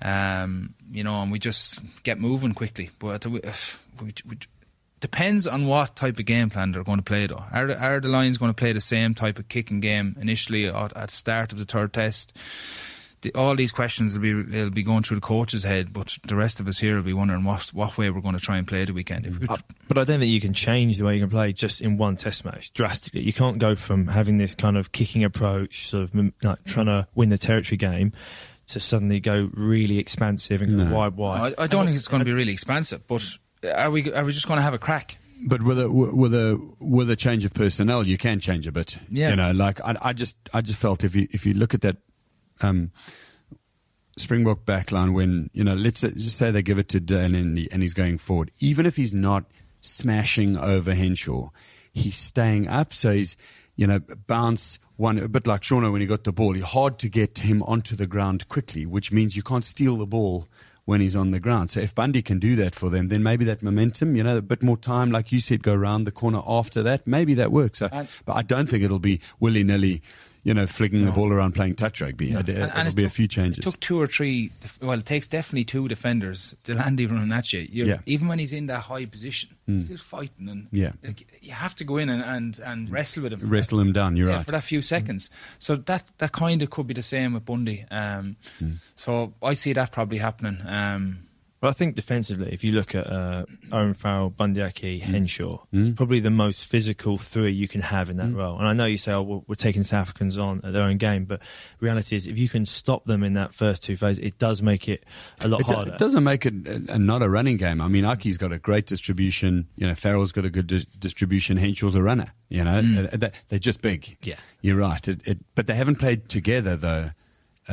um, you know, and we just get moving quickly. But we, we, we, depends on what type of game plan they're going to play. Though, are the, are the Lions going to play the same type of kicking game initially at, at the start of the third test? The, all these questions will be will be going through the coach's head, but the rest of us here will be wondering what what way we're going to try and play the weekend. If we could, Uh, But I don't think you can change the way you can play just in one test match drastically. You can't go from having this kind of kicking approach, sort of like trying to win the territory game, to suddenly go really expansive and No. wide, wide. I, I don't think it's going to be really expansive. But are we are we just going to have a crack? But with a with a with a change of personnel, you can change a bit. Yeah. you know, like I, I just I just felt if you if you look at that um, Springbok backline, when you know, let's say- just say they give it to Dan and, he, and he's going forward, even if he's not smashing over Henshaw, he's staying up. So he's you know bounce one a bit like Seanie when he got the ball. It's hard to get him onto the ground quickly, which means you can't steal the ball when he's on the ground. So if Bundee can do that for them, then maybe that momentum, you know, a bit more time, like you said, go around the corner after that, maybe that works. So, uh, but I don't think it'll be willy nilly, you know, flicking the ball around playing touch rugby. It, And- and will it be a few changes. It took two or three. Well, it takes definitely two defenders to land even running at you. You're, Yeah. Mm. Even when he's in that high position, he's still fighting, and Yeah. like, you have to go in and, and, and wrestle with him. Wrestle that- him down, you're yeah, right. for that few seconds. So that that kind of could be the same with Bundee. Um, Mm. So I see that probably happening. Um, But I think defensively, if you look at uh, Owen Farrell, Bundee Aki, Mm. Henshaw, it's probably the most physical three you can have in Mm. that role. And I know you say, oh, well, we're taking South Africans on at their own game, but reality is if you can stop them in that first two phases, it does make it a lot It, harder. it doesn't make it a, a- not a running game. I mean, Aki's got a great distribution. You know, Farrell's got a good dis- distribution. Henshaw's a runner. You know, Uh, they- they're just big. Yeah. you're right. It, it, but they haven't played together though.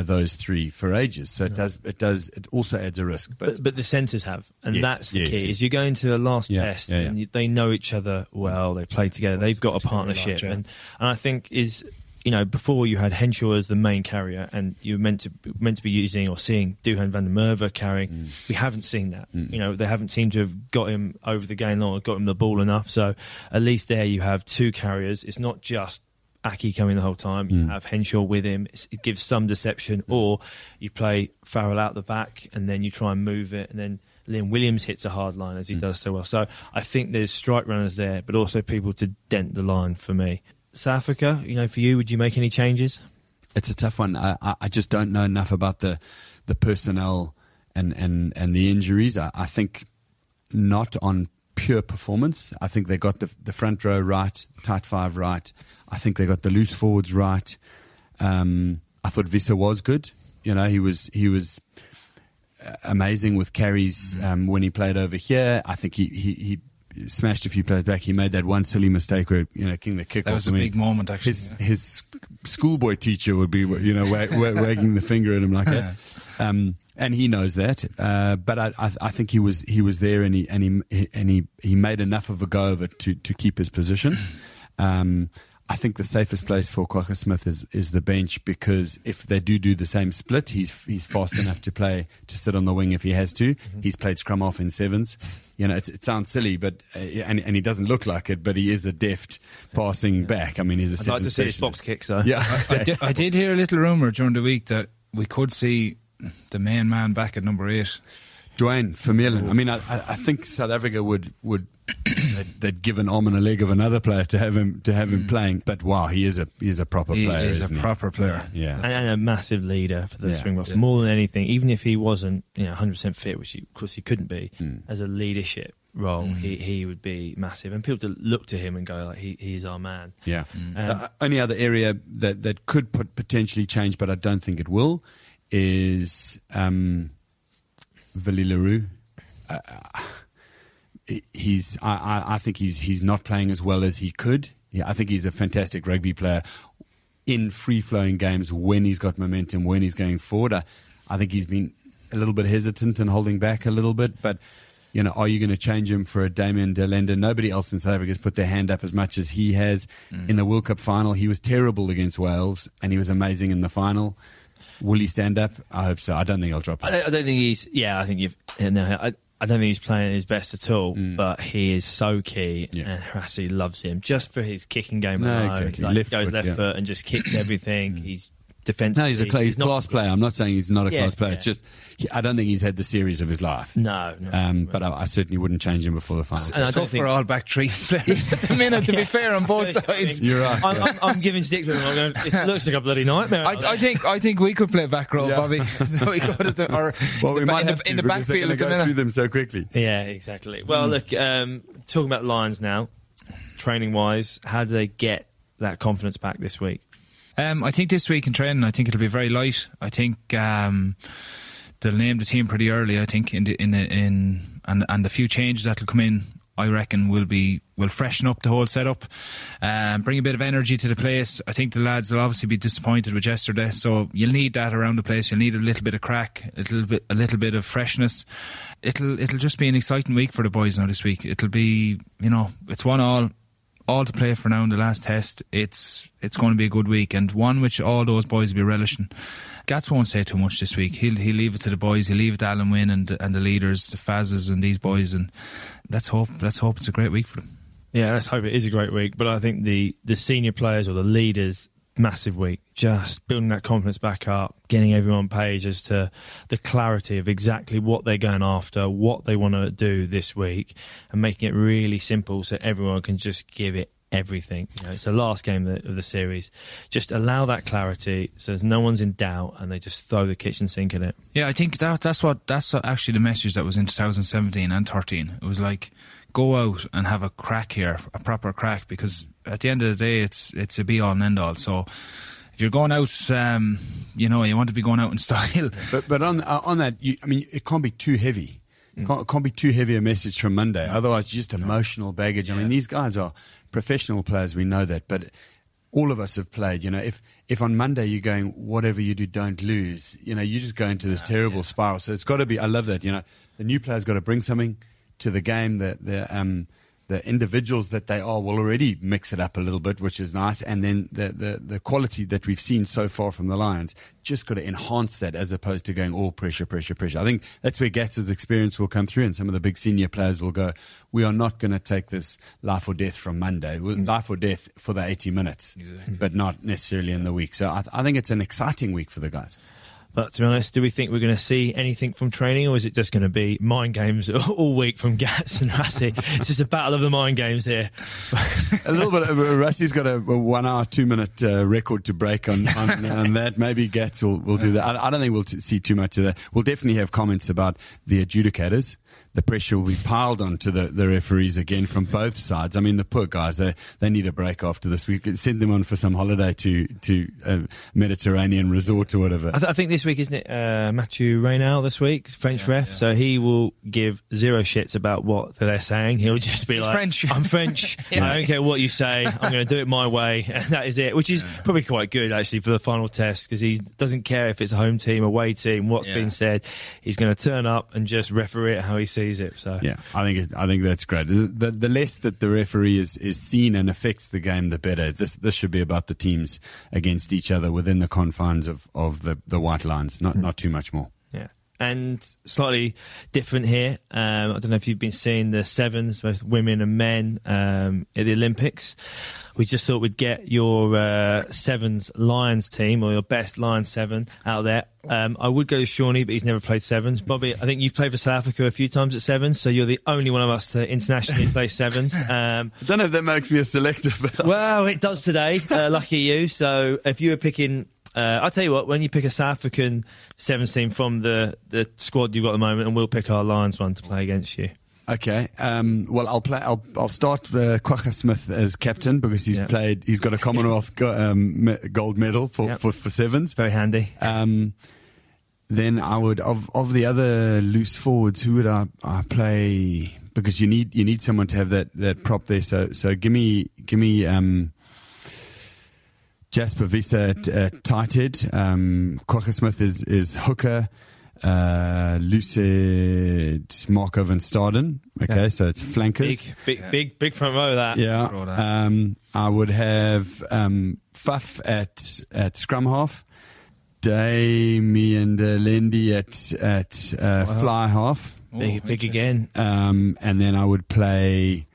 Those three for ages, so it does. It does. It also adds a risk. But, But, but the centres have, and Yes, that's the yes, key. yes. Is you go into the last Yeah, test, yeah, and yeah. you, they know each other well. They play together. They've got a together a lot, partnership, and and I think is you know before you had Henshaw as the main carrier, and you were meant to meant to be using or seeing Duhan van der Merwe carrying. Mm. We haven't seen that. You know they haven't seemed to have got him over the gain line, or got him the ball enough. So at least there you have two carriers. It's not just. Aki coming the whole time. You Mm. have Henshaw with him. It gives some deception. Or you play Farrell out the back and then you try and move it. And then Liam Williams hits a hard line as he does so well. So I think there's strike runners there, but also people to dent the line for me. South Africa, you know, for you, would you make any changes? it's a tough one. I, I, I just don't know enough about the the personnel and and and the injuries. I, I think not on pure performance. I think they got the the front row right, tight five right. I think they got the loose forwards right. Um, I thought Wiese was good. You know, he was he was uh, amazing with carries um, when he played over here. I think he, he he smashed a few players back. He made that one silly mistake where you know king the kick. That was a big moment, actually, His yeah. his schoolboy teacher would be you know wag, wag, wagging the finger at him like that. Um, and he knows that, uh, but I, I, I think he was he was there, and he and he and he, he made enough of a go of it to, to keep his position. Um, I think the safest place for Kwagga Smith is, is the bench because if they do do the same split, he's he's fast enough to play to sit on the wing if he has to. Mm-hmm. He's played scrum off in sevens. You know, it's, it sounds silly, but uh, and and he doesn't look like it, but he is a deft passing back. I mean, he's a I'd like to sevens see his box kicks though. Yeah, I did, I did hear a little rumour during the week that we could see the main man back at number eight. Duane Vermeulen. I mean, I, I I think South Africa would would they'd, they'd give an arm and a leg of another player to have him to have him playing. But wow, he is a he is a proper player. He player. is a he? proper player. Yeah. and, and a massive leader for the Yeah. Springboks. Yeah. More than anything, even if he wasn't, you know, 100% fit, which he, of course he couldn't be, Hmm. as a leadership role, he, he would be massive. And people to look to him and go like, he, he's our man. Yeah. Um, Uh, only other area that, that could pot- potentially change, but I don't think it will, is um, Willie le Roux. Uh, he's, I, I, think he's he's not playing as well as he could. Yeah, I think he's a fantastic rugby player in free flowing games when he's got momentum, when he's going forward. I, I think he's been a little bit hesitant and holding back a little bit, but. You know, are you going to change him for a Damian de Allende? Nobody else in South Africa has put their hand up as much as he has in the World Cup final. He was terrible against Wales, and he was amazing in the final. Will he stand up? I hope so. I don't think he'll drop. I don't, I don't think he's. Yeah, I think you've. No, I, I don't think he's playing his best at all. But he is so key, Mm. Yeah. and Rassie loves him just for his kicking game. No, alone. exactly. Like, Left goes foot, left yeah. Mm. foot and just kicks everything. He's defensive. No, he's a cla- he's not- class player. I'm not saying he's not a Yeah, class player. yeah. It's just he, I don't think he's had the series of his life. No, no. Um, but I, I certainly wouldn't change him before the final. And I It's don't think- for all back three players at the minute, to be fair, on both sides. You're right. I'm, I'm, I'm giving stick to him. I'm it looks like a bloody nightmare. I. I think I think we could play a back row, Yeah. Bobby. so we could have done, or well, we in the, might in have the, to in the backfield gonna at the go through them so quickly. Yeah, exactly. Well, look, um, talking about Lions now, training wise, how do they get that confidence back this week? Um, I think this week in training, I think it'll be very light. I think um, they'll name the team pretty early. I think in the, in the, in and and the few changes that'll come in, I reckon will be will freshen up the whole setup, um, bring a bit of energy to the place. I think the lads will obviously be disappointed with yesterday, so you'll need that around the place. You'll need a little bit of crack, a little bit a little bit of freshness. It'll it'll just be an exciting week for the boys now this week. It'll be you know it's one all all to play for now in the last test. It's it's going to be a good week and one which all those boys will be relishing. Gats won't say too much this week. He'll he'll leave it to the boys. He'll leave it to Alun Wyn and and the leaders, the Fazes and these boys. And let's hope let's hope it's a great week for them. Yeah, let's hope it is a great week. But I think the, the senior players or the leaders, massive week. Just building that confidence back up, getting everyone on page as to the clarity of exactly what they're going after, what they want to do this week, and making it really simple so everyone can just give it everything. You know, it's the last game of the, of the series. Just allow that clarity so there's no one's in doubt and they just throw the kitchen sink at it. Yeah, I think that that's what that's actually the message that was in 2017 and 13. It was like go out and have a crack here, a proper crack, because at the end of the day, it's it's a be all and end all. So if you're going out, um, you know, you want to be going out in style. But but on uh, on that, you, I mean, it can't be too heavy. It can't, it can't be too heavy a message from Monday. Otherwise, just emotional baggage. I mean, these guys are professional players. We know that, but all of us have played. You know, if if on Monday you're going, whatever you do, don't lose. You know, you just go into this terrible spiral. So it's got to be. I love that. You know, the new player's got to bring something to the game. The the um the individuals that they are will already mix it up a little bit, which is nice. And then the, the, the quality that we've seen so far from the Lions just got to enhance that as opposed to going all pressure, pressure, pressure. I think that's where Gatz's experience will come through and some of the big senior players will go, we are not going to take this life or death from Monday. Well, Life or death for the 80 minutes, but not necessarily in the week. So I, I think it's an exciting week for the guys. But to be honest, do we think we're going to see anything from training, or is it just going to be mind games all week from Gats and Rassie? it's just a battle of the mind games here. a little bit. Of, Rassie's got a, a one hour, two minute uh, record to break on, on, on that. Maybe Gats will, will do that. I, I don't think we'll t- see too much of that. We'll definitely have comments about the adjudicators. The pressure will be piled onto the, the referees again from both sides. I mean, the poor guys, they, they need a break after this. We could send them on for some holiday to, to a Mediterranean resort or whatever. I, th- I think this week, isn't it, uh, Mathieu Raynal this week, French ref, so he will give zero shits about what they're saying. He'll just be He's like, French. I'm French, I don't care what you say, I'm going to do it my way, and that is it, which is probably quite good, actually, for the final test, because he doesn't care if it's a home team, away team, what's Yeah. been said. He's going to turn up and just referee it how he sees it. So Yeah, I think it, I think that's great. The, the less that the referee is, is seen and affects the game, the better. This this should be about the teams against each other within the confines of, of the, the white lines, not not too much more. And slightly different here. Um, I don't know if you've been seeing the sevens, both women and men, um, at the Olympics. We just thought we'd get your uh, sevens Lions team or your best Lions seven out there. Um, I would go to Seanie, but he's never played sevens. Bobby, I think you've played for South Africa a few times at sevens, so you're the only one of us to internationally play sevens. Um, I don't know if that makes me a selector, but well, it does today. Uh, lucky you. So if you were picking, uh, I'll tell you what, when you pick a South African sevens team from the, the squad you've got at the moment, and we'll pick our Lions one to play against you. Okay. Um, well, I'll play. I'll, I'll start uh, Smith as captain because he's Yeah. played. He's got a Commonwealth go, um, gold medal for, Yeah. for, for sevens. Very handy. Um, then I would of of the other loose forwards. Who would I, I play? Because you need you need someone to have that, that prop there. So so give me give me um, Jasper Wiese at, at tight head. Um, Kwagga Smith is is hooker. Uh, Lucid Marco van Staden. Okay, Yeah. so it's flankers. Big, big, big, big front row. That. Yeah. Um, I would have um, Faf at at scrum half, Damien Lendi at at uh, fly half, Big, big again. um, and then I would play.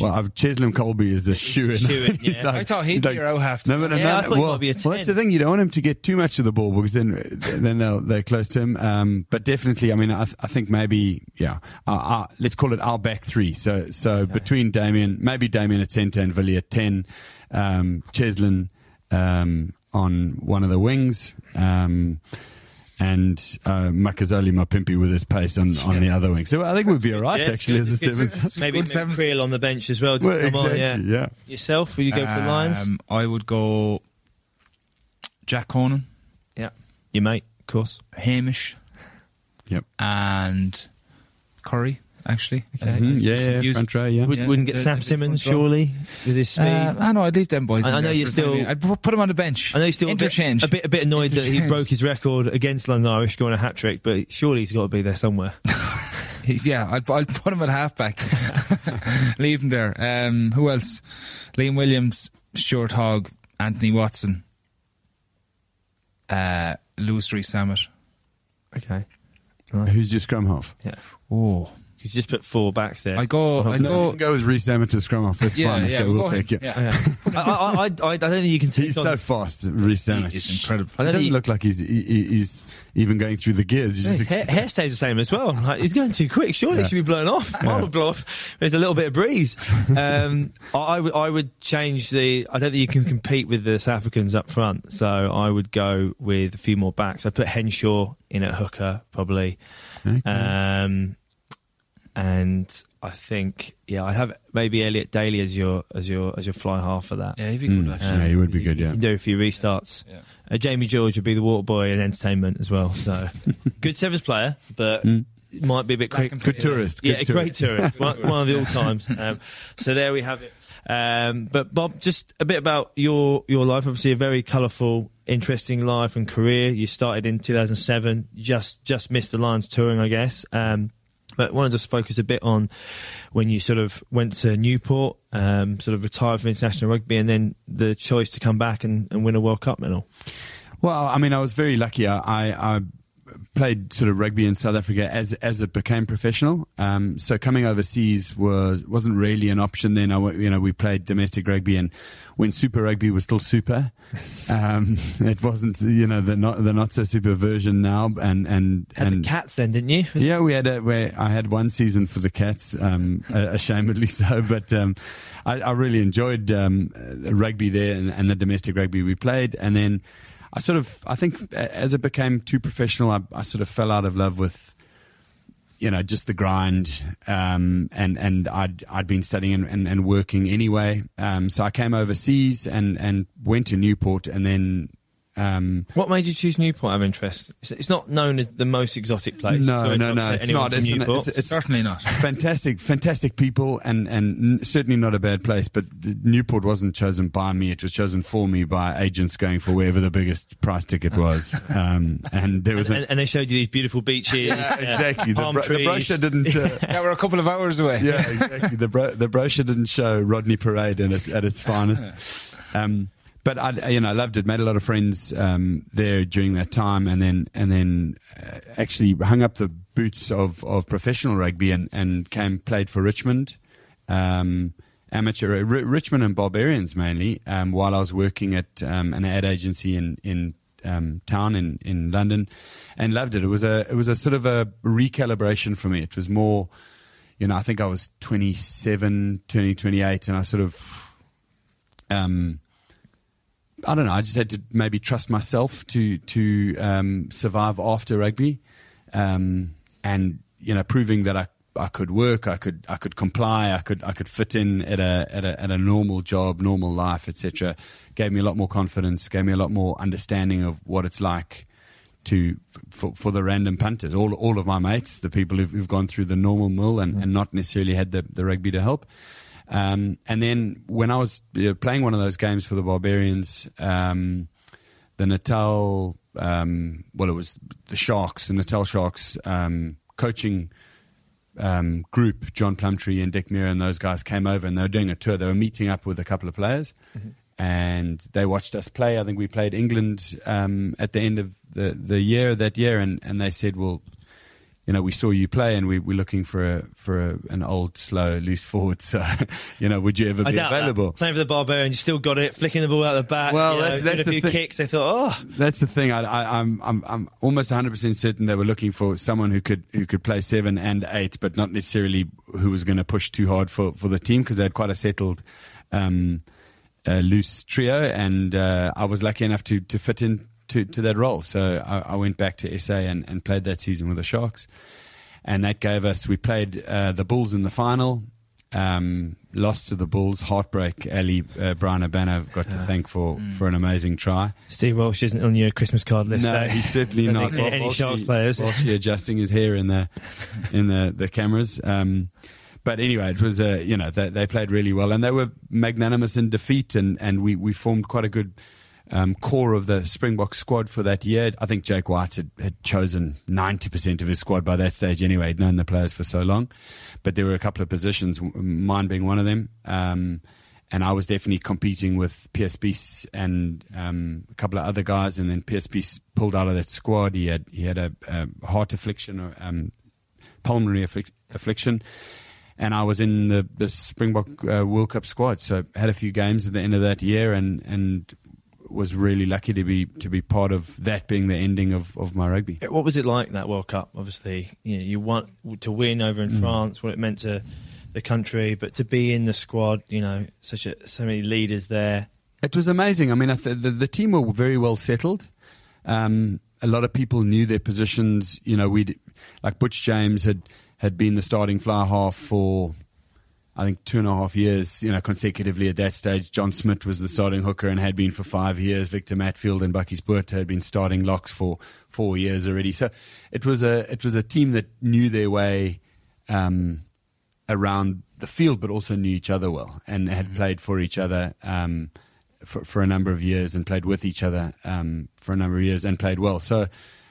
Well, I've Cheslin Kolbe is a shoe in. Yeah. I thought he'd be your out half. No, but Yeah, no, I thought he well, be a well, that's the thing. You don't want him to get too much of the ball because then then they'll, they're close to him. Um, but definitely, I mean, I, th- I think maybe, yeah, uh, uh, let's call it our back three. So so between Damien, maybe Damien at centre and Villiers at 10, um, Cheslin um, on one of the wings. Um, and uh, Makazole Mapimpi with his pace on, on the other wing. So I think we'd be all right, Yeah, actually, as a it's good. sevens. Maybe Good. Kriel on the bench as well. To Well, come exactly, on, yeah. yeah. Yourself, will you go for the Lions? Um, I would go Jack Conan, yeah. Your mate, of course. Hamish, Yep. and Curry. Actually, Mhm, yeah, yeah, Use- front row, yeah. Would, Yeah, wouldn't get the- Sam the Simmonds, front surely, with his speed. Uh, I know I'd leave them boys. I- I know you're for the time still- being. I'd put them on the bench. I know he's still a bit, interchange. a bit a bit annoyed that he broke his record against London Irish going a hat trick, but surely he's got to be there somewhere. He's, yeah, I'd, I'd put him at halfback. leave him there. Um, who else? Liam Williams, Stuart Hogg, Anthony Watson, uh, Louis Rees-Zammit. okay. Who's your scrum half? Yeah. Oh, He's just put four backs there. I go. I No, you go. can go with Rees-Zammit to scrum off. That's Yeah, fine. yeah, okay, we'll we'll take it. Yeah. Yeah. I, I, I, I, I don't think you can take He's on. so fast, Rees-Zammit. He's incredible. I He don't doesn't think look like he's he, he- he's even going through the gears. He's his just hair, hair stays the same as well. Like, he's going too quick. Surely it should be blown off. Mine will blow off. There's a little bit of breeze. Um, I, I would change the. I don't think you can compete with the South Africans up front. So I would go with a few more backs. I'd put Henshaw in at hooker probably. Um, and I think yeah, I have maybe Elliot Daly as your as your as your fly half for that. Yeah, he'd be good Mm, actually. yeah, he would be good. You Yeah. can do a few restarts. Yeah. Uh, Jamie George would be the water boy and entertainment as well. So good sevens player, but might be a bit quick. Good tourist. Yeah, good a great tourist. one, one of the all times. Um, so there we have it. Um, but Bob, just a bit about your your life. Obviously, a very colourful, interesting life and career. You started in 2007. Just just missed the Lions touring, I guess. Um, but wanted to just focus a bit on when you sort of went to Newport, um, sort of retired from international rugby, and then the choice to come back and, and win a World Cup medal. Well, I mean, I was very lucky. I, I, I played sort of rugby in South Africa as as it became professional. Um, so coming overseas was wasn't really an option then. I, you know, we played domestic rugby, and when Super Rugby was still Super, um, it wasn't you know the not the not so super version now. And and Had and the Cats then, didn't you? yeah, we had a, where I had one season for the Cats, um, ashamedly so, but um, I, I really enjoyed um, rugby there and, and the domestic rugby we played, and then I sort of, I think, as it became too professional, I, I sort of fell out of love with. You know, just the grind, um, and and I'd I'd been studying and, and, and working anyway. Um, so I came overseas and and went to Newport, and then Um, What made you choose Newport? Out of interest, It's- it's not known as the most exotic place. No, Sorry no, no, it's not. It's an- it's- it's- Certainly not. fantastic, fantastic people, and and certainly not a bad place. But Newport wasn't chosen by me; it was chosen for me by agents going for wherever the biggest price ticket was. Um, and there was and, a, and, and they showed you these beautiful beaches. yeah, uh, exactly. The, palm bro- the brochure didn't. Uh, Yeah, we're a couple of hours away. yeah, exactly. The bro- the brochure didn't show Rodney Parade in it, at its finest. Um, but I, you know, I loved it. Made a lot of friends um, there during that time, and then and then uh, actually hung up the boots of, of professional rugby and, and came played for Richmond, um, amateur R- Richmond and Barbarians mainly. Um, while I was working at um, an ad agency in in um, town in, in London, and loved it. It was a it was a sort of a recalibration for me. It was more you know, I think I was 27, turning 28, and I sort of, um, I don't know, I just had to maybe trust myself to to um, survive after rugby, um, and you know, proving that I, I could work, I could I could comply, I could I could fit in at a at a, at a normal job, normal life, etc. Gave me a lot more confidence, gave me a lot more understanding of what it's like to for, for the random punters, all all of my mates, the people who've, who've gone through the normal mill and, and not necessarily had the, the rugby to help. Um, and then when I was you know, playing one of those games for the Barbarians, um, the Natal, um, well, it was the Sharks, the Natal Sharks um, coaching um, group, John Plumtree and Dick Muir and those guys came over and they were doing a tour. They were meeting up with a couple of players and they watched us play. I think we played England um, at the end of the, the year that year, and, and they said, "Well, you know, we saw you play, and we, we're looking for a for a, an old, slow, loose forward. So, you know, would you ever I be available?" that. Playing for the Barbarians, you still got it, flicking the ball out the back. Well, you that's- doing that's a the few thing. kicks. They thought, oh, That's the thing. I, I, I'm I'm I'm almost 100 percent certain they were looking for someone who could who could play seven and eight, but not necessarily who was going to push too hard for, for the team because they had quite a settled. Um, uh, loose trio, and uh, I was lucky enough to, to fit in to, to that role. So I, I went back to SA and, and played that season with the Sharks, and that gave us. We played uh, the Bulls in the final, um, lost to the Bulls, heartbreak. Ali uh, Bryan Habana got to thank for, for an amazing try. Steve Walsh isn't on your Christmas card list. No, eh? he's certainly not. any Sharks players. whilst adjusting his hair in the in the the cameras. Um, but anyway, it was a you know they, they played really well and they were magnanimous in defeat and, and we, we formed quite a good um, core of the Springbok squad for that year. I think Jake White had, had chosen ninety percent of his squad by that stage anyway. He'd known the players for so long, but there were a couple of positions, mine being one of them. Um, and I was definitely competing with PSB and um, a couple of other guys. And then PSB pulled out of that squad. He had he had a, a heart affliction or um, pulmonary afflic- affliction, and I was in the, the Springbok uh, World Cup squad. So had a few games at the end of that year, and and was really lucky to be to be part of that being the ending of, of my rugby. What was it like that World Cup? Obviously, you know, you want to win over in France, what it meant to the country, but to be in the squad, you know, such a, so many leaders there. It was amazing. I mean, I th- the, the team were very well settled. Um, a lot of people knew their positions. You know, we like Butch James had had been the starting fly half for I think two and a half years, you know, consecutively at that stage. John Smit was the starting hooker and had been for five years. Victor Matfield and Bakkies Botha had been starting locks for four years already. So it was a it was a team that knew their way um, around the field, but also knew each other well and had played for each other um, for, for a number of years and played with each other um, for a number of years and played well. So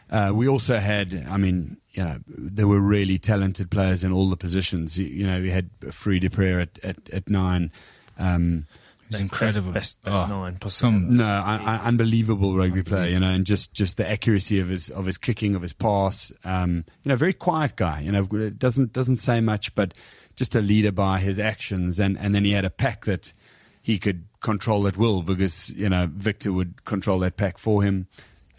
uh, we also had, I mean, you know, there were really talented players in all the positions. You, you know, we had Fourie du Preez at, at, at nine. Um, It's incredible. Best, best Oh, nine possible. some- no, un- un- unbelievable rugby player, you know, and just, just the accuracy of his of his kicking, of his pass. Um, you know, very quiet guy. You know, doesn't doesn't say much, but just a leader by his actions. And, and then he had a pack that he could control at will because you know Victor would control that pack for him.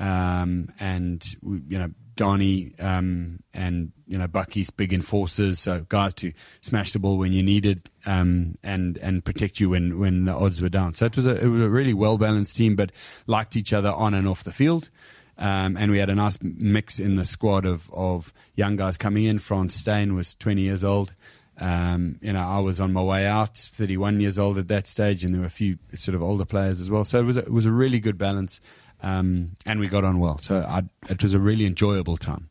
Um, and you know Donny um, and you know Bucky's big enforcers, so guys to smash the ball when you needed um, and and protect you when, when the odds were down. So it was a, it was a really well balanced team, but liked each other on and off the field. Um, and we had a nice mix in the squad of, of young guys coming in. Frans Steyn was 20 years old. Um, you know, I was on my way out, 31 years old at that stage, and there were a few sort of older players as well. So it was a, it was a really good balance. Um, and we got on well. So I, it was a really enjoyable time.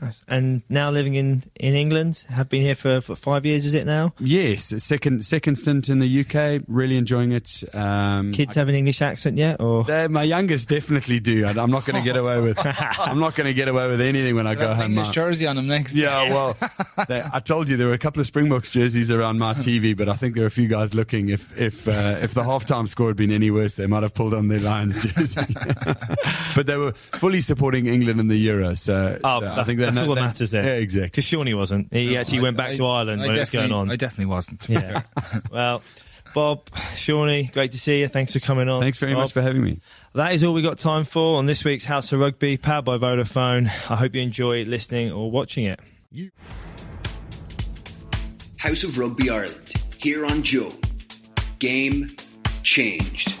Nice. And now living in, in England, have been here for, for five years, is it now? Yes, second second stint in the UK. Really enjoying it. Um, Kids have an English accent yet, or they- my youngest definitely do. and I'm not going to get away with. I'm not going to get away with anything when I go home. English My- jersey on them next. Yeah, well, they, I told you there were a couple of Springboks jerseys around my TV, but I think there are a few guys looking. If if uh, if the halftime score had been any worse, they might have pulled on their Lions jersey. but they were fully supporting England in the Euro, so, Oh, so I think they that's all that matters there. Yeah, exactly. because Seanie wasn't. He actually went back to Ireland I when it was going on. I definitely wasn't. yeah. well, Bob, Seanie, great to see you. Thanks for coming on. Thanks very Bob. much for having me. That is all we got time for on this week's House of Rugby, powered by Vodafone. I hope you enjoy listening or watching it. House of Rugby Ireland, here on Joe. Game changed.